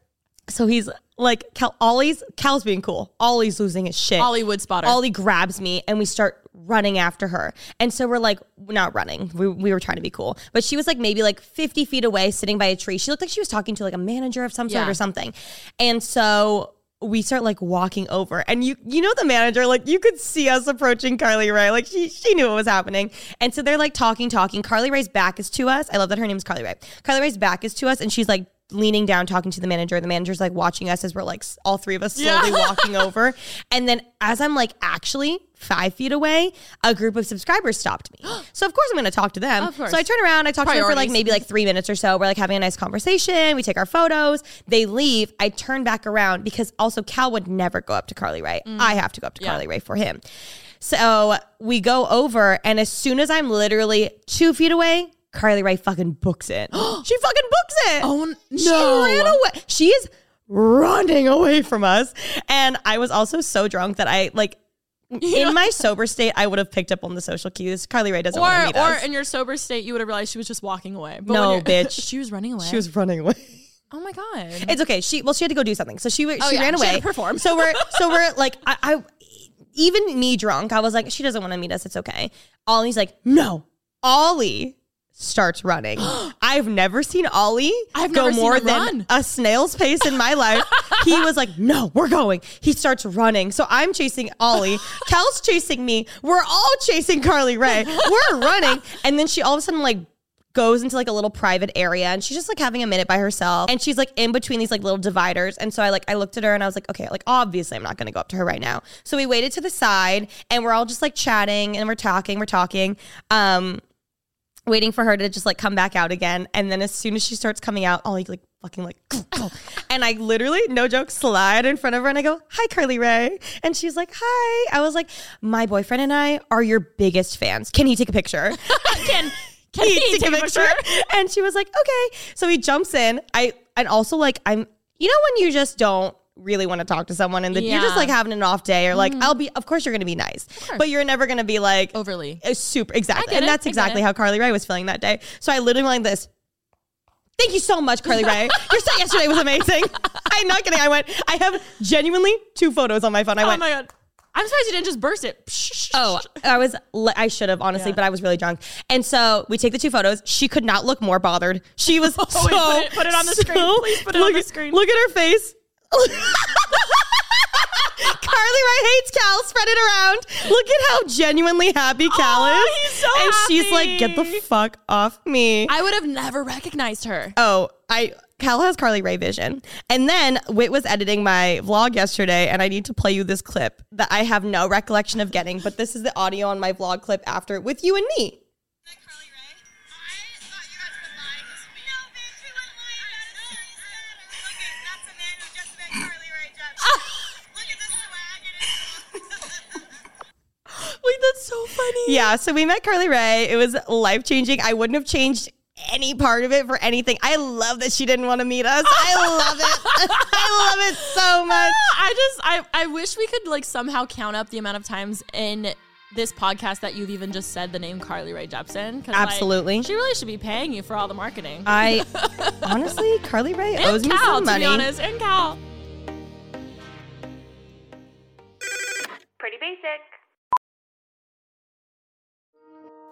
So he's like, Cal, Ollie's, Cal's being cool. Ollie's losing his shit. Hollywood spotter. Ollie grabs me and we start running after her. And so we're like, not running. We, we were trying to be cool. But she was like maybe like 50 feet away sitting by a tree. She looked like she was talking to like a manager of some sort Yeah. or something. And so we start like walking over. And you you know the manager like you could see us approaching Carly Rae like she she knew what was happening. And so they're like talking talking. Carly Rae's back is to us. I love that her name is Carly Rae Carly Rae's back is to us and she's like leaning down talking to the manager the manager's like watching us as we're like all three of us slowly Yeah. walking over and then as I'm like actually five feet away a group of subscribers stopped me so of course I'm gonna talk to them so I turn around I talk to them for like maybe like three minutes or so. We're like having a nice conversation. We take our photos. They leave. I turn back around because also Cal would never go up to Carly Rae. I have to go up to Mm. Yeah. Carly Rae for him. So we go over, and as soon as I'm literally two feet away, Carly Rae fucking books it. she fucking books it. Oh, n- She no. ran away. She is running away from us. And I was also so drunk that I like. In my sober state, I would have picked up on the social cues. Carly Rae doesn't or want to meet or us. in your sober state, you would have realized she was just walking away. But No, bitch. she was running away. she was running away. Oh my god. It's okay. She well, she had to go do something, so she oh, she Oh, yeah. ran She away. had to perform. So we're so we're like I, I even me drunk. I was like, she doesn't want to meet us. It's okay. Ollie's like, no. Ollie starts running. I've never seen Ollie I've go more than run. a snail's pace in my life. he was like, no, we're going. He starts running. So I'm chasing Ollie. Kel's chasing me. We're all chasing Carly Rae. We're running. And then she all of a sudden like goes into like a little private area and she's just like having a minute by herself and she's like in between these like little dividers and so I like I looked at her and I was like okay like obviously I'm not going to go up to her right now so we waited to the side and we're all just like chatting and we're talking we're talking um waiting for her to just like come back out again. And then as soon as she starts coming out I'll like, like fucking like and I literally no joke slide in front of her and I go hi Carly Rae and she's like hi. I was like my boyfriend and I are your biggest fans. Can he take a picture? Can can he he take a picture? And she was like, okay. So he jumps in. I and also like I'm you know when you just don't really want to talk to someone and then you're just Mm-hmm. like having an off day or like I'll be of course you're gonna be nice. But you're never gonna be like Overly. uh, super exactly. And it. that's exactly how Carly Rae was feeling that day. So I literally went like this. Thank you so much, Carly Rae. Your set yesterday was amazing. I'm not kidding. I went, I have genuinely two photos on my phone. I Oh went, oh my god. I'm surprised you didn't just burst it. Oh, I was. I should have honestly, Yeah. but I was really drunk. And so we take the two photos. She could not look more bothered. She was so. wait, put it- put it on the screen. Please put it on the screen. Look at her face. Carly Rae hates Cal. Spread it around. Look at how genuinely happy oh, Cal Oh, is. so and she's like, "Get the fuck off me." I would have never recognized her. Oh, I Cal has Carly Rae vision. And then Wit was editing my vlog yesterday, and I need to play you this clip that I have no recollection of getting, but this is the audio on my vlog clip after with you and me. Funny. Yeah, so we met Carly Rae. It was life changing. I wouldn't have changed any part of it for anything. I love that she didn't want to meet us. I love it. I love it so much. I just I I wish we could like somehow count up the amount of times in this podcast that you've even just said the name Carly Rae Jepsen. 'cause, like, Absolutely. she really should be paying you for all the marketing. I honestly, Carly Rae and owes me Cal, some to money. be honest, and Cal. Pretty basic.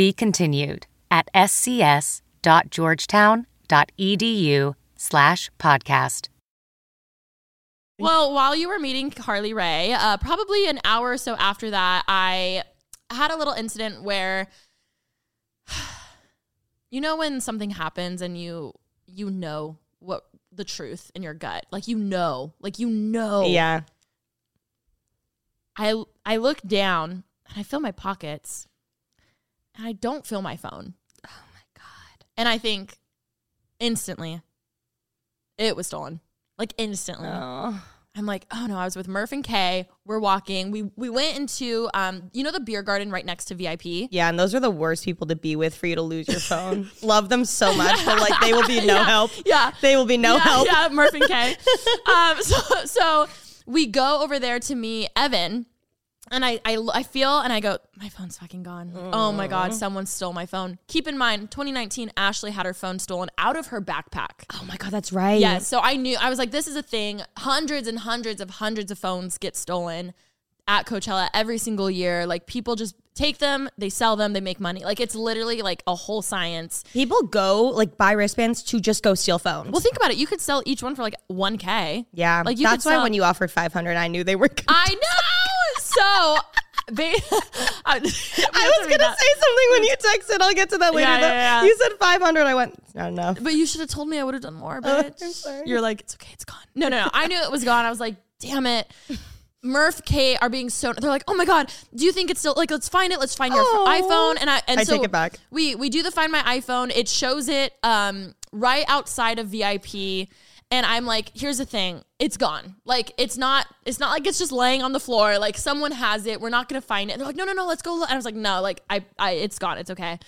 Be continued at scs.georgetown.edu slash podcast. Well, while you were meeting Carly Rae, uh, probably an hour or so after that, I had a little incident where, you know, when something happens and you you know what the truth in your gut, like you know, like you know. Yeah. I I look down and I feel my pockets, and I don't feel my phone. Oh my god! And I think instantly, it was stolen. Like instantly. Oh. I'm like, oh no, I was with Murph and Kay. We're walking. We we went into um, you know the beer garden right next to VIP. Yeah, and those are the worst people to be with for you to lose your phone. Love them so much, but like they will be no Yeah, help. Yeah. They will be no yeah, help. Yeah, Murph and Kay. um, so so we go over there to meet Evan. And I, I, I feel and I go, my phone's fucking gone. Oh my God, someone stole my phone. Keep in mind, 2019, Ashley had her phone stolen out of her backpack. Oh my god, that's right. Yes. So I knew, I was like, this is a thing. Hundreds and hundreds of hundreds of phones get stolen at Coachella every single year. Like people just take them, they sell them, they make money. Like it's literally like a whole science. People go like buy wristbands to just go steal phones. Well, think about it. You could sell each one for like 1K. yeah, Like that's why sell- when you offered 500, I knew they were. I know. So, ba- I, I was gonna say something when you texted. I'll get to that later. Yeah, yeah, yeah. You said 500. I went, not enough. But you should have told me I would have done more, Oh, sorry. You're like, it's okay, it's gone. No, no, no. I knew it was gone. I was like, damn it. Murph, Kate are being so. They're like, oh my god, do you think it's still like? Let's find it. Let's find your Oh. iPhone. And I and I so take it back. We we do the find my iPhone. It shows it um right outside of VIP. And I'm like, here's the thing, it's gone. Like it's not, it's not like it's just laying on the floor. Like someone has it. We're not gonna find it. And they're like, no, no, no, let's go. Look. And I was like, no, like I, I, it's gone. It's okay.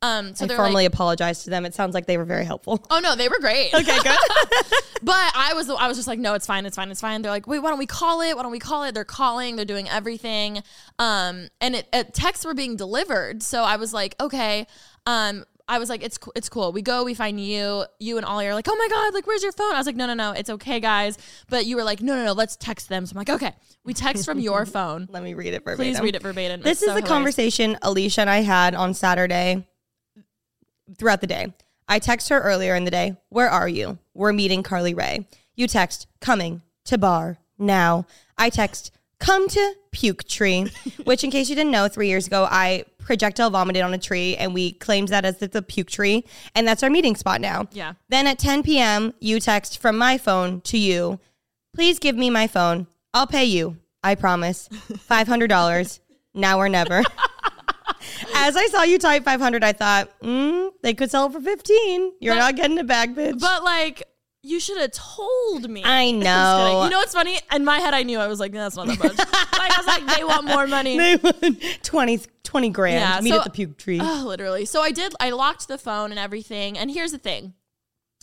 Um, so I formally like, apologized to them. It sounds like they were very helpful. oh no, they were great. Okay, good. But I was I was just like, no, it's fine, it's fine, it's fine. They're like, wait, why don't we call it? Why don't we call it? They're calling, they're doing everything. Um, and it, it texts were being delivered. So I was like, okay. Um, I was like, it's it's cool. We go, we find you. You and Ollie are like, oh my god, like where's your phone? I was like, no, no, no, it's okay, guys. But you were like, no, no, no, let's text them. So I'm like, okay, we text from your phone. Let me read it verbatim. Please read it verbatim. This It's is so the hilarious. conversation Alicia and I had on Saturday throughout the day. I text her earlier in the day, Where are you? We're meeting Carly Rae. You text, Coming to bar now. I text, Come to Puke Tree, which, in case you didn't know, three years ago, I projectile vomited on a tree and we claimed that as the, puke tree. And that's our meeting spot now. Yeah. Then at 10 p.m., you text from my phone to you, Please give me my phone. I'll pay you. I promise. $500. Now or never. As I saw you type 500, I thought, mm, they could sell it for 15. You're But- not getting it back, bitch. But like, you should have told me. I know. You know what's funny? In my head, I knew I was like, that's not that much. like I was like, they want more money. they want 20, 20 grand. Yeah, Meet so- at the puke tree. Oh, literally. So I did. I locked the phone and everything. And here's the thing.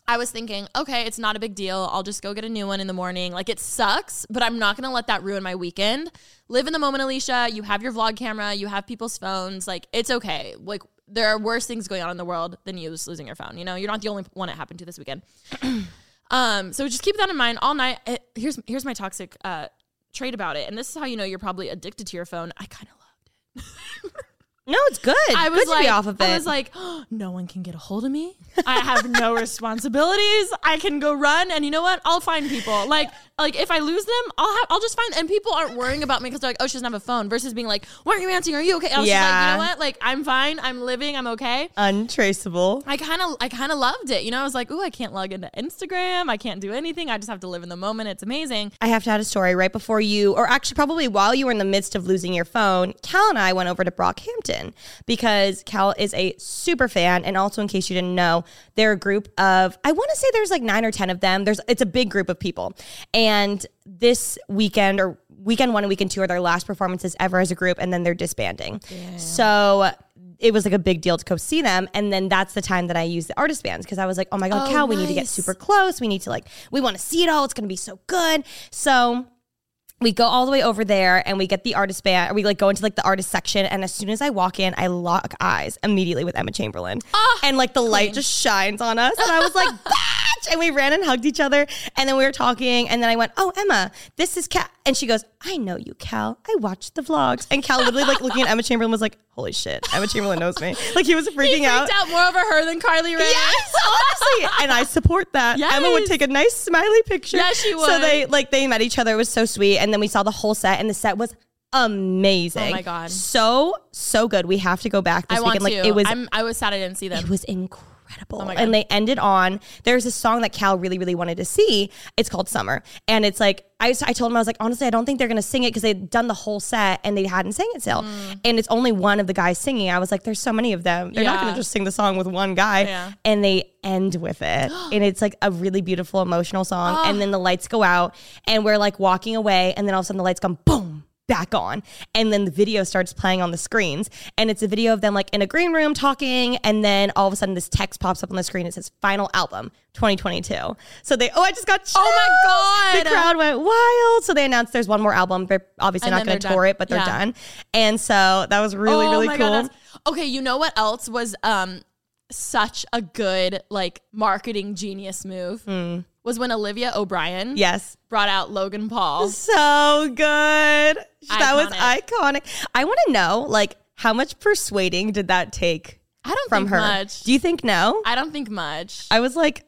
I was thinking, okay, it's not a big deal. I'll just go get a new one in the morning. Like it sucks, but I'm not gonna let that ruin my weekend. Live in the moment, Alicia. You have your vlog camera, you have people's phones. Like it's okay. Like there are worse things going on in the world than you just losing your phone. You know, you're not the only one it happened to this weekend. um, so just keep that in mind all night. It, here's here's my toxic uh, trait about it, and this is how you know you're probably addicted to your phone. I kind of loved it. No, it's good. I was good like, off of it. I was like, oh, no one can get a hold of me. I have no responsibilities. I can go run, and you know what? I'll find people. Like, like if I lose them, I'll have, I'll just find. And people aren't worrying about me because they're like, oh, she doesn't have a phone. Versus being like, why aren't you answering? Are you okay? I was just like, Yeah. you know what? Like, I'm fine. I'm living. I'm okay. Untraceable. I kind of, I kind of loved it. You know, I was like, ooh, I can't log into Instagram. I can't do anything. I just have to live in the moment. It's amazing. I have to add a story right before you, or actually probably while you were in the midst of losing your phone. Cal and I went over to Brockhampton because Cal is a super fan, and also in case you didn't know, they're a group of I want to say there's like nine or ten of them. There's it's a big group of people, and this weekend or weekend one and weekend two are their last performances ever as a group, and then they're disbanding. So. It was like a big deal to go see them. And then that's the time that I used the artist bands because I was like, oh my God, Oh, Cal, we need to get super close. We need to like, we want to see it all. It's going to be so good. So we go all the way over there and we get the artist band or we like go into like the artist section and as soon as i walk in i lock eyes immediately with emma chamberlain. Ah, and like the light just shines on us and i was like Batch! and we ran and hugged each other and then we were talking and then i went oh emma this is cal and she goes i know you cal i watched the vlogs and cal literally like looking at emma chamberlain was like holy shit emma chamberlain knows me like he was freaking He out freaked out more over her than Carly Rae. Yes, honestly, and I support that. Emma would take a nice smiley picture. Yeah, she would. So they like they met each other. It was so sweet, and then we saw the whole set, and the set was amazing. Oh my God. so so good. We have to go back this I want weekend. Like to. it was, I'm, I was sad I didn't see them. it was incredible. Oh and they ended on there's a song that Cal really really wanted to see. It's called Summer, and it's like I, I told him I was like honestly I don't think they're gonna sing it because they'd done the whole set and they hadn't sang it still, Mm. and it's only one of the guys singing. I was like there's so many of them. They're not gonna just sing the song with one guy, Yeah. and they end with it, and it's like a really beautiful emotional song. And then the lights go out, and we're like walking away, and then all of a sudden the lights come boom back on. And then the video starts playing on the screens. And it's a video of them like in a green room talking. And then all of a sudden this text pops up on the screen. It says final album 2022 so they oh i just got chills. Oh my God. the crowd went wild. So they announced there's one more album. They're obviously And not going to tour done. it but they're Yeah. done. And so that was really Oh really my cool. God, okay, you know what else was um such a good like marketing genius move Hmm. was when Olivia O'Brien yes brought out Logan Paul. so good that was Iconic. iconic i want to know like how much persuading did that take I don't from think her much. do you think no I don't think much. I was like,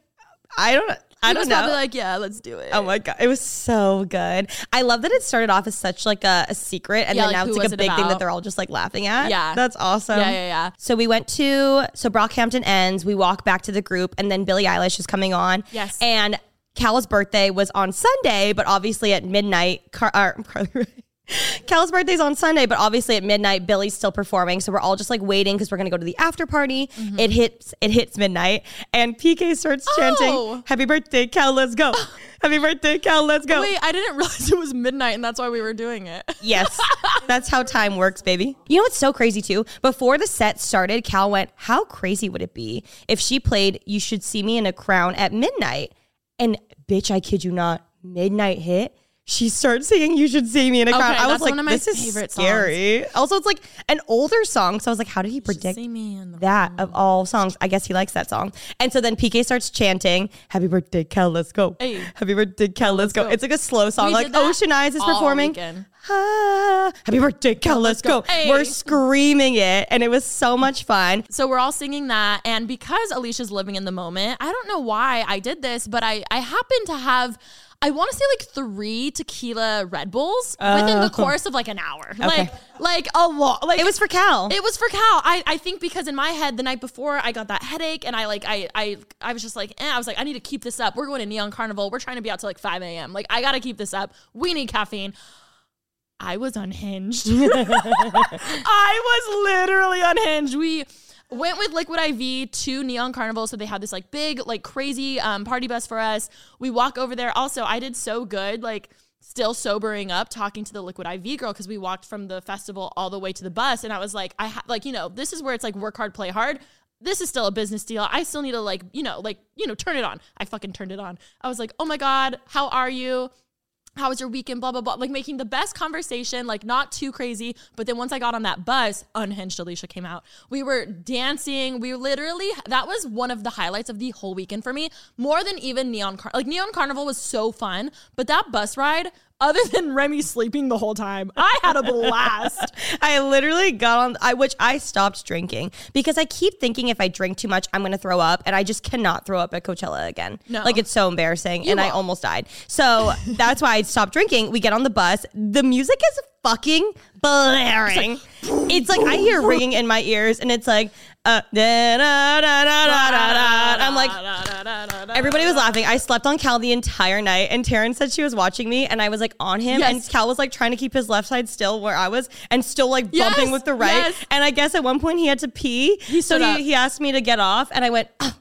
I don't, I don't know. probably like, yeah, let's do it. oh my god, it was so good. I love that it started off as such like a, a secret, and Yeah, then like, now it's like a big thing that they're all just like laughing at. Yeah. that's awesome. Yeah, yeah, yeah. So we went to so Brockhampton ends. We walk back to the group, and then Billie Eilish is coming on. Yes. and Cal's birthday was on Sunday, but obviously at midnight, Car- uh, Carly Rae. Cal's birthday's on Sunday, but obviously at midnight, Billie's still performing. So we're all just like waiting because we're gonna go to the after party. Mm-hmm. It hits it hits midnight, and PK starts Oh. chanting, "Happy birthday, Cal! Let's go! Happy birthday, Cal! Let's go!" Wait, I didn't realize it was midnight and that's why we were doing it. Yes, that's how time works, baby. You know what's so crazy too? Before the set started, Cal went, How crazy would it be if she played You Should See Me in a Crown at midnight? And bitch, I kid you not, midnight hit. She starts singing "You Should See Me in a crowd. Okay, I was like, one of my "This is favorite scary." Also, it's like an older song, so I was like, "How did he predict See me in the that of all songs?" I guess he likes that song. And so then PK starts chanting, "Happy birthday, Cal, let's go! Hey. Happy birthday, Cal, let's, go. go. It's like a slow song, We like Ocean Eyes is performing. weekend. Ah, happy birthday, Cal, let's go. Hey. We're screaming it, and it was so much fun. So we're all singing that, and because Alicia's living in the moment, I don't know why I did this, but I I happen to have. I want to say like three tequila Red Bulls within the course of like an hour, like like a lot. Like Oh. It was for Cal. It was for Cal. I, I think because in my head the night before I got that headache and I like I I I was just like eh, I was like I need to keep this up. We're going to Neon Carnival. We're trying to be out till like five a.m. Like I got to keep this up. We need caffeine. I was unhinged. I was literally unhinged. We went with Liquid IV to Neon Carnival, so they had this like big, like crazy um, party bus for us. We walk over there. Also, I did so good, like still sobering up, talking to the Liquid IV girl because we walked from the festival all the way to the bus, and I was like, I ha- like you know this is where it's like work hard, play hard. this is still a business deal. I still need to like, you know, like, you know, turn it on. I fucking turned it on. I was like, oh my God, how are you? How was your weekend? Blah, blah, blah. Like making the best conversation, like not too crazy. But then once I got on that bus, Unhinged Alicia came out. We were dancing. We literally, that was one of the highlights of the whole weekend for me, more than even Neon Car- Like Neon Carnival was so fun. But that bus ride, other than Remy sleeping the whole time, I had a blast. I literally got on I which I stopped drinking because I keep thinking if I drink too much I'm going to throw up and I just cannot throw up at Coachella again. No. Like it's so embarrassing and I won't. almost died. So that's why I stopped drinking. We get on the bus. The music is fucking blaring. It's like, I hear ringing in my ears and it's like uh, da, da, da. I'm like Everybody was laughing. I slept on Cal the entire night, and Taryn said she was watching me, and I was like on him, Yes. and Cal was like trying to keep his left side still where I was, and still like Yes, bumping with the right. yes. And I guess at one point he had to pee, so he, he asked me to get off, and I went, "Oh,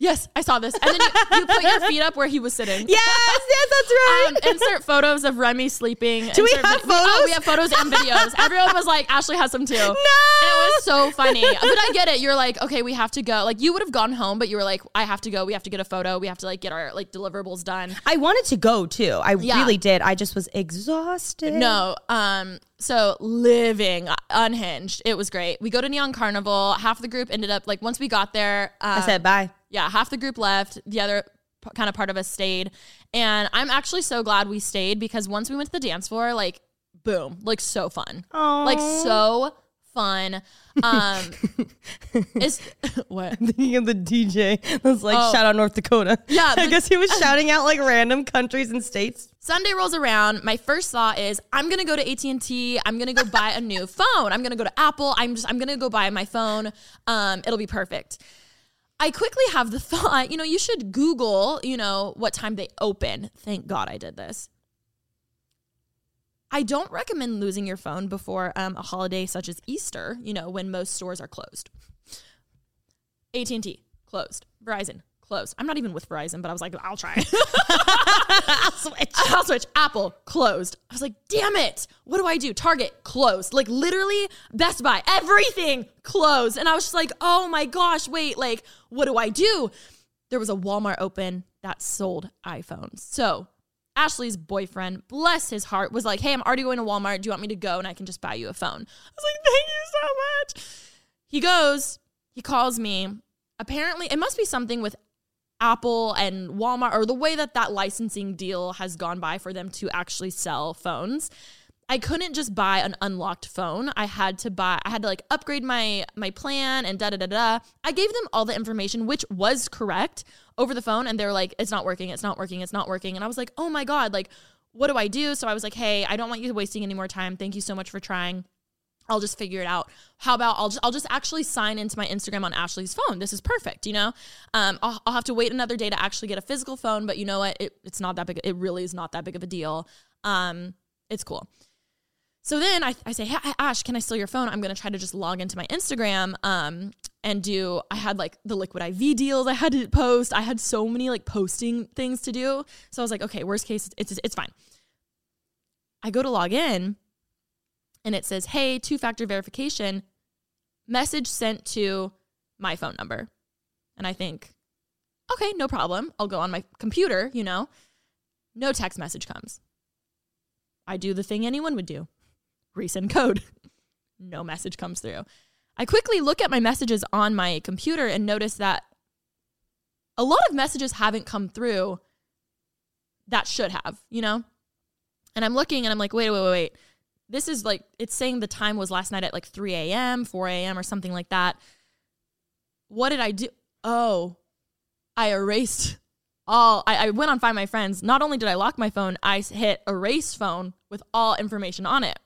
Yes, I saw this. And then you, you put your feet up where he was sitting. yes, yes, that's right. Um, insert photos of Remy sleeping. Do we have vi- oh, photos? we have photos and videos. Everyone was like, Ashley has some too. No. It was so funny. But I get it. You're like, okay, we have to go. Like you would have gone home, but you were like, I have to go. We have to get a photo. We have to like get our like deliverables done. I wanted to go too. I Yeah. really did. I just was exhausted. No. Um. So living unhinged. It was great. We go to Neon Carnival. Half the group ended up like once we got there. Um, I said bye. Yeah, half the group left. The other p- kind of part of us stayed. And I'm actually so glad we stayed because once we went to the dance floor, like, boom, like so fun. Like so fun. Um it's what? I'm Thinking of the DJ was like, Oh. shout out North Dakota. Yeah, I guess he was shouting out like random countries and states. Sunday rolls around. My first thought is I'm gonna go to AT and. I'm gonna go buy a new phone. I'm gonna go to Apple. I'm just I'm gonna go buy my phone. Um, it'll be perfect. I quickly have the thought, you know, you should Google, you know, what time they open. Thank God I did this. I don't recommend losing your phone before um, a holiday such as Easter. You know, when most stores are closed. AT and T closed. Verizon closed. I'm not even with Verizon, but I was like, I'll try. I'll switch. I'll switch. Apple closed. I was like, damn it. What do I do? Target closed. Like literally Best Buy, everything closed. And I was just like, oh my gosh, wait, like, what do I do? There was a Walmart open that sold iPhones. So Ashley's boyfriend, bless his heart, was like, hey, I'm already going to Walmart. Do you want me to go and I can just buy you a phone? I was like, thank you so much. He goes, he calls me. Apparently, it must be something with Apple and Walmart or the way that that licensing deal has gone by for them to actually sell phones. I couldn't just buy an unlocked phone. I had to buy I had to like upgrade my my plan and da da da da. I gave them all the information which was correct over the phone and they were like it's not working, it's not working, it's not working. And I was like, "Oh my god, like what do I do?" So I was like, "Hey, I don't want you wasting any more time. Thank you so much for trying." I'll just figure it out. How about I'll just I'll just actually sign into my Instagram on Ashley's phone. This is perfect, you know. Um, I'll, I'll have to wait another day to actually get a physical phone, but you know what? It, it's not that big. It really is not that big of a deal. Um, it's cool. So then I, I say, hey, Ash, can I steal your phone? I'm gonna try to just log into my Instagram um, and do. I had like the Liquid IV deals I had to post. I had so many like posting things to do. So I was like, okay, worst case, it's it's fine. I go to log in and it says, hey, two factor verification, message sent to my phone number. And I think, okay, no problem. I'll go on my computer, you know. No text message comes. I do the thing anyone would do resend code. no message comes through. I quickly look at my messages on my computer and notice that a lot of messages haven't come through that should have, you know? And I'm looking and I'm like, wait, wait, wait, wait. This is like, it's saying the time was last night at like 3 a.m., 4 a.m., or something like that. What did I do? Oh, I erased all. I, I went on Find My Friends. Not only did I lock my phone, I hit erase phone with all information on it.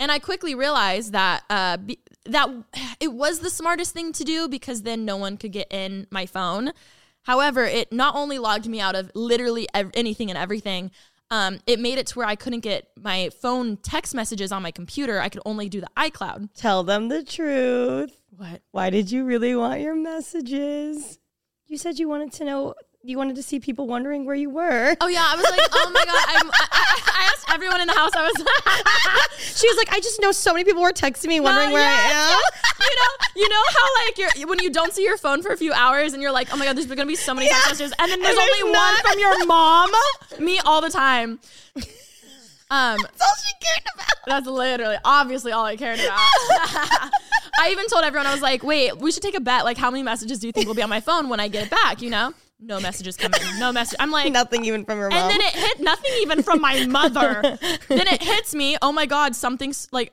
And I quickly realized that uh, be, that it was the smartest thing to do because then no one could get in my phone. However, it not only logged me out of literally ev- anything and everything, um, it made it to where I couldn't get my phone text messages on my computer. I could only do the iCloud. Tell them the truth. What? Why did you really want your messages? You said you wanted to know, you wanted to see people wondering where you were. Oh yeah, I was like, oh my god! I'm, I, I, asked everyone in the house. I was She was like, I just know so many people were texting me wondering where yes, I am. you know, you know how like you're when you don't see your phone for a few hours and you're like, oh my god, there's gonna be so many text messages, and then there's And only there's one from your mom. Me all the time. Um, That's all she cared about. that's literally, obviously, all I cared about. I even told everyone I was like, wait, we should take a bet. Like, how many messages do you think will be on my phone when I get it back? You know, no messages coming, no message. I'm like, Nothing even from her mom. and then it hit nothing even from my mother. then it hits me. Oh my god, something's like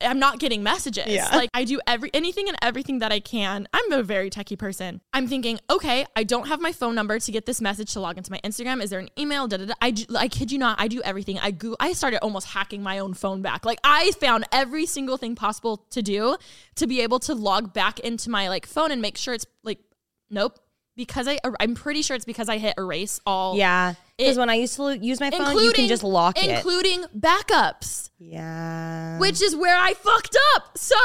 I'm not getting messages. Yeah. Like I do every anything and everything that I can. I'm a very techie person. I'm thinking, okay, I don't have my phone number to get this message to log into my Instagram. Is there an email? Da, da, da. I, I kid you not, I do everything. I go, I started almost hacking my own phone back. Like I found every single thing possible to do to be able to log back into my like phone and make sure it's like, nope. Because I, er, I'm pretty sure it's because I hit erase all. yeah, because when I used to use my phone, you can just lock it. including backups Yeah. which is where I fucked up. So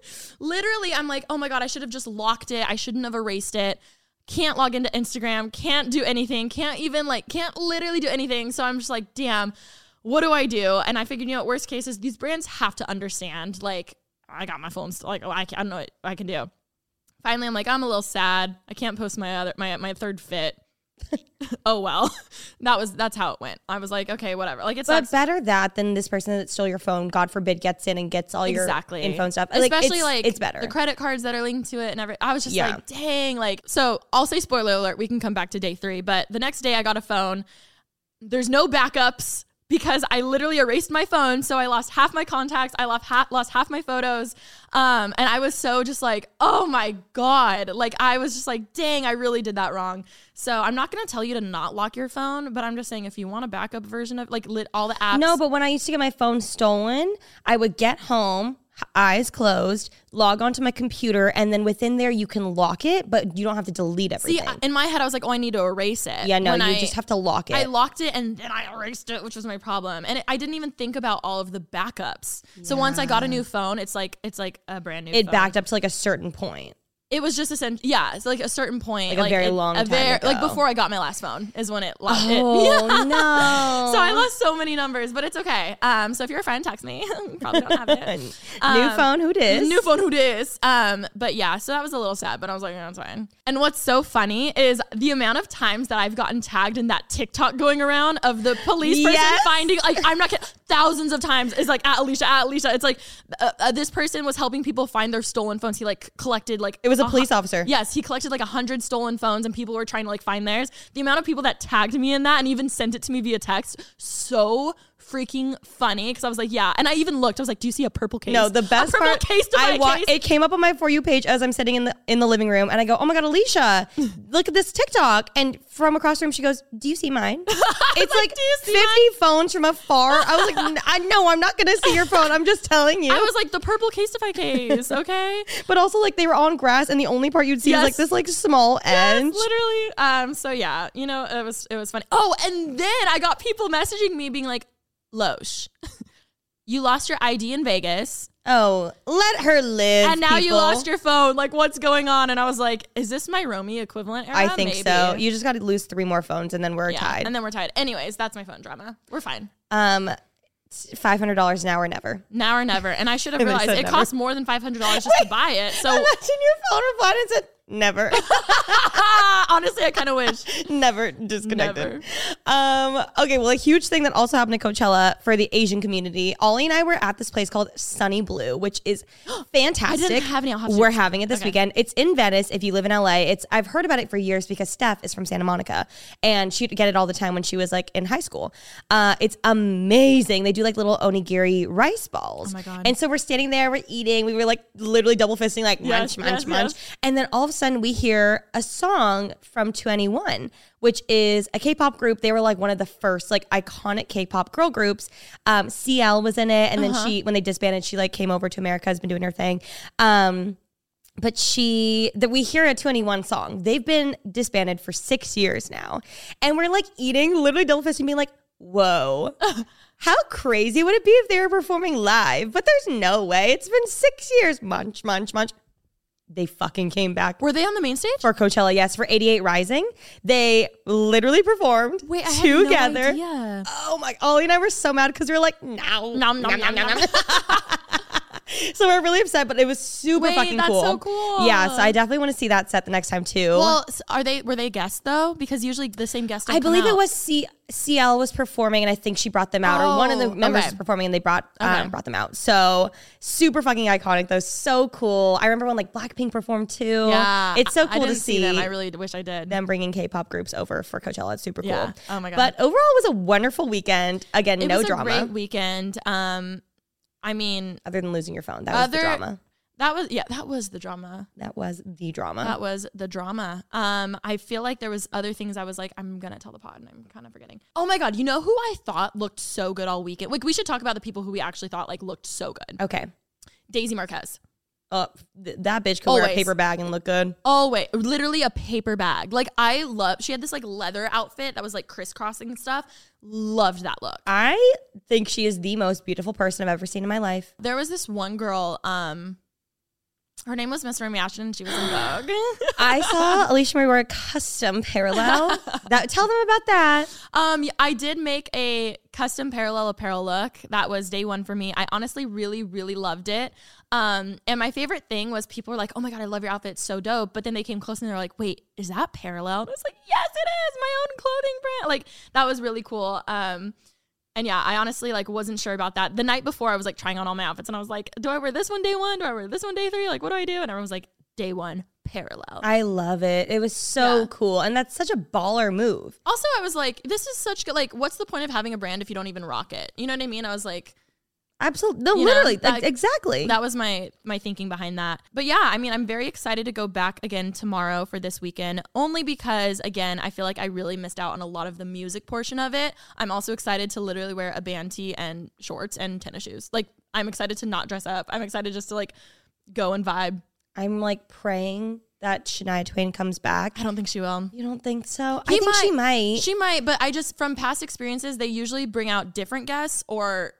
literally, I'm like, oh my God, I should have just locked it. I shouldn't have erased it. Can't log into Instagram, can't do anything, can't even like, can't literally do anything. So I'm just like, damn, what do I do? And I figured, you know, what, worst case is these brands have to understand, like, I got my phone, still, like, oh, I, can, I don't know what I can do. Finally, I'm like, I'm a little sad. I can't post my other, my, my third fit. oh well, that was that's how it went. I was like, okay, whatever. Like it's But not better that than this person that stole your phone, God forbid, gets in and gets all exactly your info and stuff. Especially it's, like it's better. the credit cards that are linked to it and every. I was just Yeah. like, dang, like so. I'll say spoiler alert. We can come back to day three, but the next day I got a phone. There's no backups because I literally erased my phone, so I lost half my contacts. I lost half lost half my photos, um, and I was so just like, oh my god, like I was just like, dang, I really did that wrong. So I'm not gonna tell you to not lock your phone, but I'm just saying if you want a backup version of like lit all the apps. no, but when I used to get my phone stolen, I would get home, eyes closed, log onto my computer, and then within there you can lock it, but you don't have to delete everything. See, in my head, I was like, "Oh, I need to erase it." yeah, no, When you I- just have to lock it. I locked it and then I erased it, which was my problem. And it, I didn't even think about all of the backups. So once I got a new phone, it's like it's like a brand new. it phone. backed up to like a certain point. It was just a sen- yeah, it's like a certain point, Like a very it- long a ago. like before I got my last phone is when it locked Oh it. no! So I lost so many numbers, but it's okay. Um, so if you're a friend, text me. Probably don't have it. new Um, phone. Who dis? New phone, who dis? Um, but yeah, so that was a little sad, but I was like, yeah, that's fine. And what's so funny is the amount of times that I've gotten tagged in that TikTok going around of the police person Yes. finding, like, I'm not kidding, thousands of times is like at Alicia, at Alicia. It's like uh, uh, this person was helping people find their stolen phones. He like collected like It was a hu- police officer. Yes, he collected like a hundred stolen phones, and people were trying to like find theirs. The amount of people that tagged me in that and even sent it to me via text, so freaking funny. Because I was like, yeah, and I even looked. I was like, do you see a purple case? No, the best a purple part. case to I wa- case. it came up on my for you page as I'm sitting in the in the living room, and I go, "Oh my god, Alicia, look at this TikTok!" And from across the room, she goes, "Do you see mine?" It's like, "Do you see 50 phones from afar. I was like, "I know, I'm not gonna see your phone. I'm just telling you." I was like, the purple case Casetify case, okay? but also, like, they were on grass, and the only part you'd see Yes. is like this, like small Yes, edge. literally. Um, so yeah, you know, it was it was funny. Oh, and then I got people messaging me being like, Loesch, you lost your ID in Vegas. Oh, let her live. and now you lost your phone. Like, what's going on? And I was like, is this my Romy equivalent era? I think Maybe. so. You just got to lose three more phones, and then we're yeah, tied. And then we're tied. Anyways, that's my phone drama. We're fine. um, five hundred dollars an hour, never. Now or never. And I should have realized it never. costs more than five hundred dollars just to buy it. So Imagine your phone replied and said, "Never." honestly, I kind of wish. Never disconnected. Never. Um, okay, well, a huge thing that also happened at Coachella for the Asian community. Ollie and I were at this place called Sunny Blue, which is fantastic. have any. I'll have to- we're having it this Okay. weekend. It's in Venice. If you live in LA, it's I've heard about it for years because Steph is from Santa Monica, and she'd get it all the time when she was like in high school. Uh, it's amazing. They do like little onigiri rice balls. Oh my God. And so we're standing there, we're eating. We were like literally double fisting, like Yes, munch, munch, yes, munch. yes. And then all of a sudden we hear a song from 2NE1, which is a K-pop group. They were like one of the first like iconic K-pop girl groups. Um, CL was in it, and then Uh-huh. she when they disbanded, she like came over to America, has been doing her thing. Um, but she that we hear a 2NE1 song. They've been disbanded for six years now, and we're like eating, literally double fisting, being like, "Whoa." How crazy would it be if they were performing live? But there's no way. It's been six years. Munch, munch, munch. They fucking came back Were they on the main stage? for Coachella, yes, for 88 Rising. They literally performed Wait, I had no together. Oh my, Ollie and I were so mad because we were like, no. Nom, nom, nom, nom, nom. so we're really upset, but it was super Wait, fucking that's cool. so cool. Yeah, so I definitely want to see that set the next time too. Well, s- are they were they guests though? Because usually the same guests. Don't I believe it was C- CL was performing, and I think she brought them out, or one of the Oh, members okay. was performing, and they brought Okay. um, brought them out. So super fucking iconic, though. So cool. I remember when like Blackpink performed too. Yeah, it's so I- cool to didn't see them. I really wish I did. them bringing K-pop groups over for Coachella. It's super cool. Yeah. Oh my God. But overall, it was a wonderful weekend. Again, it no was drama a great weekend. Um, I mean, other than losing your phone. That was the drama. that was yeah, that was the drama. That was the drama. That was the drama. Um, I feel like there was other things I was like, I'm gonna tell the pod, and I'm kind of forgetting. Oh my god, you know who I thought looked so good all weekend? Like, we should talk about the people who we actually thought like looked so good. okay. Daisy Marquez. Uh, th- that bitch could wear a Always. paper bag and look good. Oh wait, literally a paper bag. Like I love. She had this like leather outfit that was like crisscrossing and stuff. Loved that look. I think she is the most beautiful person I've ever seen in my life. There was this one girl. Um, her name was Miss Remy Ashton. and She was in Vogue. I saw Alicia Marie wear a custom parallel. That tell them about that. Um, I did make a custom parallel apparel look. That was day one for me. I honestly really, really loved it. Um, and my favorite thing was people were like, "Oh my god, I love your outfit, it's so dope." But then they came close and they're like, "Wait, is that parallel?" And I was like, "Yes, it is. My own clothing brand." Like that was really cool. Um, and yeah, I honestly like wasn't sure about that. The night before, I was like trying on all my outfits, and I was like, "Do I wear this one day one? Do I wear this one day three? Like, what do I do?" And everyone was like, "Day one parallel." I love it. It was so Yeah. cool. And that's such a baller move. Also, I was like, this is such good. Like, what's the point of having a brand if you don't even rock it? You know what I mean? I was like, Absolutely. No, You know, literally. that- exactly. that was my my thinking behind that. But yeah, I mean, I'm very excited to go back again tomorrow for this weekend, only because again, I feel like I really missed out on a lot of the music portion of it. I'm also excited to literally wear a band tee and shorts and tennis shoes. Like, I'm excited to not dress up. I'm excited just to like go and vibe. I'm like praying that Shania Twain comes back. I don't think she will. You don't think so? He I think she might. She might, but I just from past experiences, they usually bring out different guests or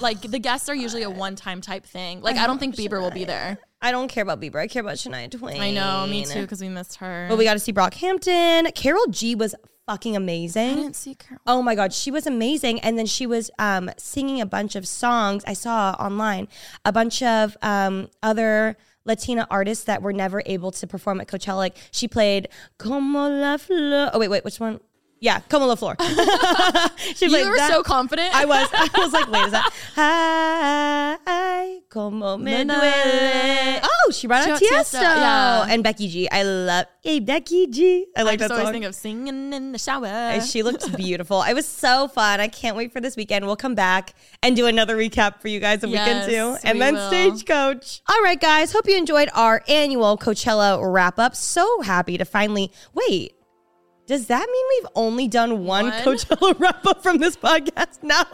like the guests are usually a one time type thing. Like I, don't think Bieber will be there. I don't care about Bieber. I care about Shania Twain. I know, me too, because we missed her. But we got to see Brockhampton. Karol G was fucking amazing. I didn't see Karol. Oh my god, she was amazing. And then she was um, singing a bunch of songs I saw online, a bunch of um, other Latina artists that were never able to perform at Coachella. Like she played Como la Flor. Oh wait, wait, which one? Yeah, Como la Flor. she You played were so confident. I was. I was like, wait, is that? Ay, como me Na, na. duele. Oh, she brought out She Tiesto. Tiesto, yeah. And Becky G. I love, hey, Becky G. I like just that always song. think of singing in the shower. And she looks beautiful. It was so fun. I can't wait for this weekend. We'll come back and do another recap for you guys of weekend two. Yes, And we then will. Stagecoach. All right, guys. Hope you enjoyed our annual Coachella wrap up. So happy to finally wait. Does that mean we've only done one, One? Coachella wrap up from this podcast? No.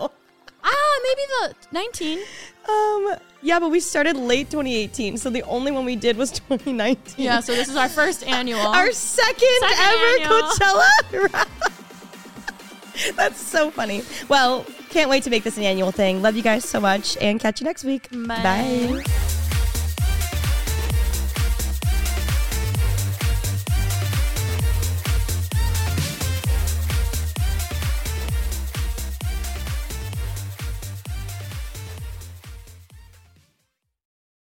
ah, maybe the 19. Um, yeah, but we started late 2018, so the only one we did was 2019. Yeah, so this is our first annual. Our second, Second ever annual. Coachella. That's so funny. Well, can't wait to make this an annual thing. Love you guys so much and catch you next week. Bye. Bye.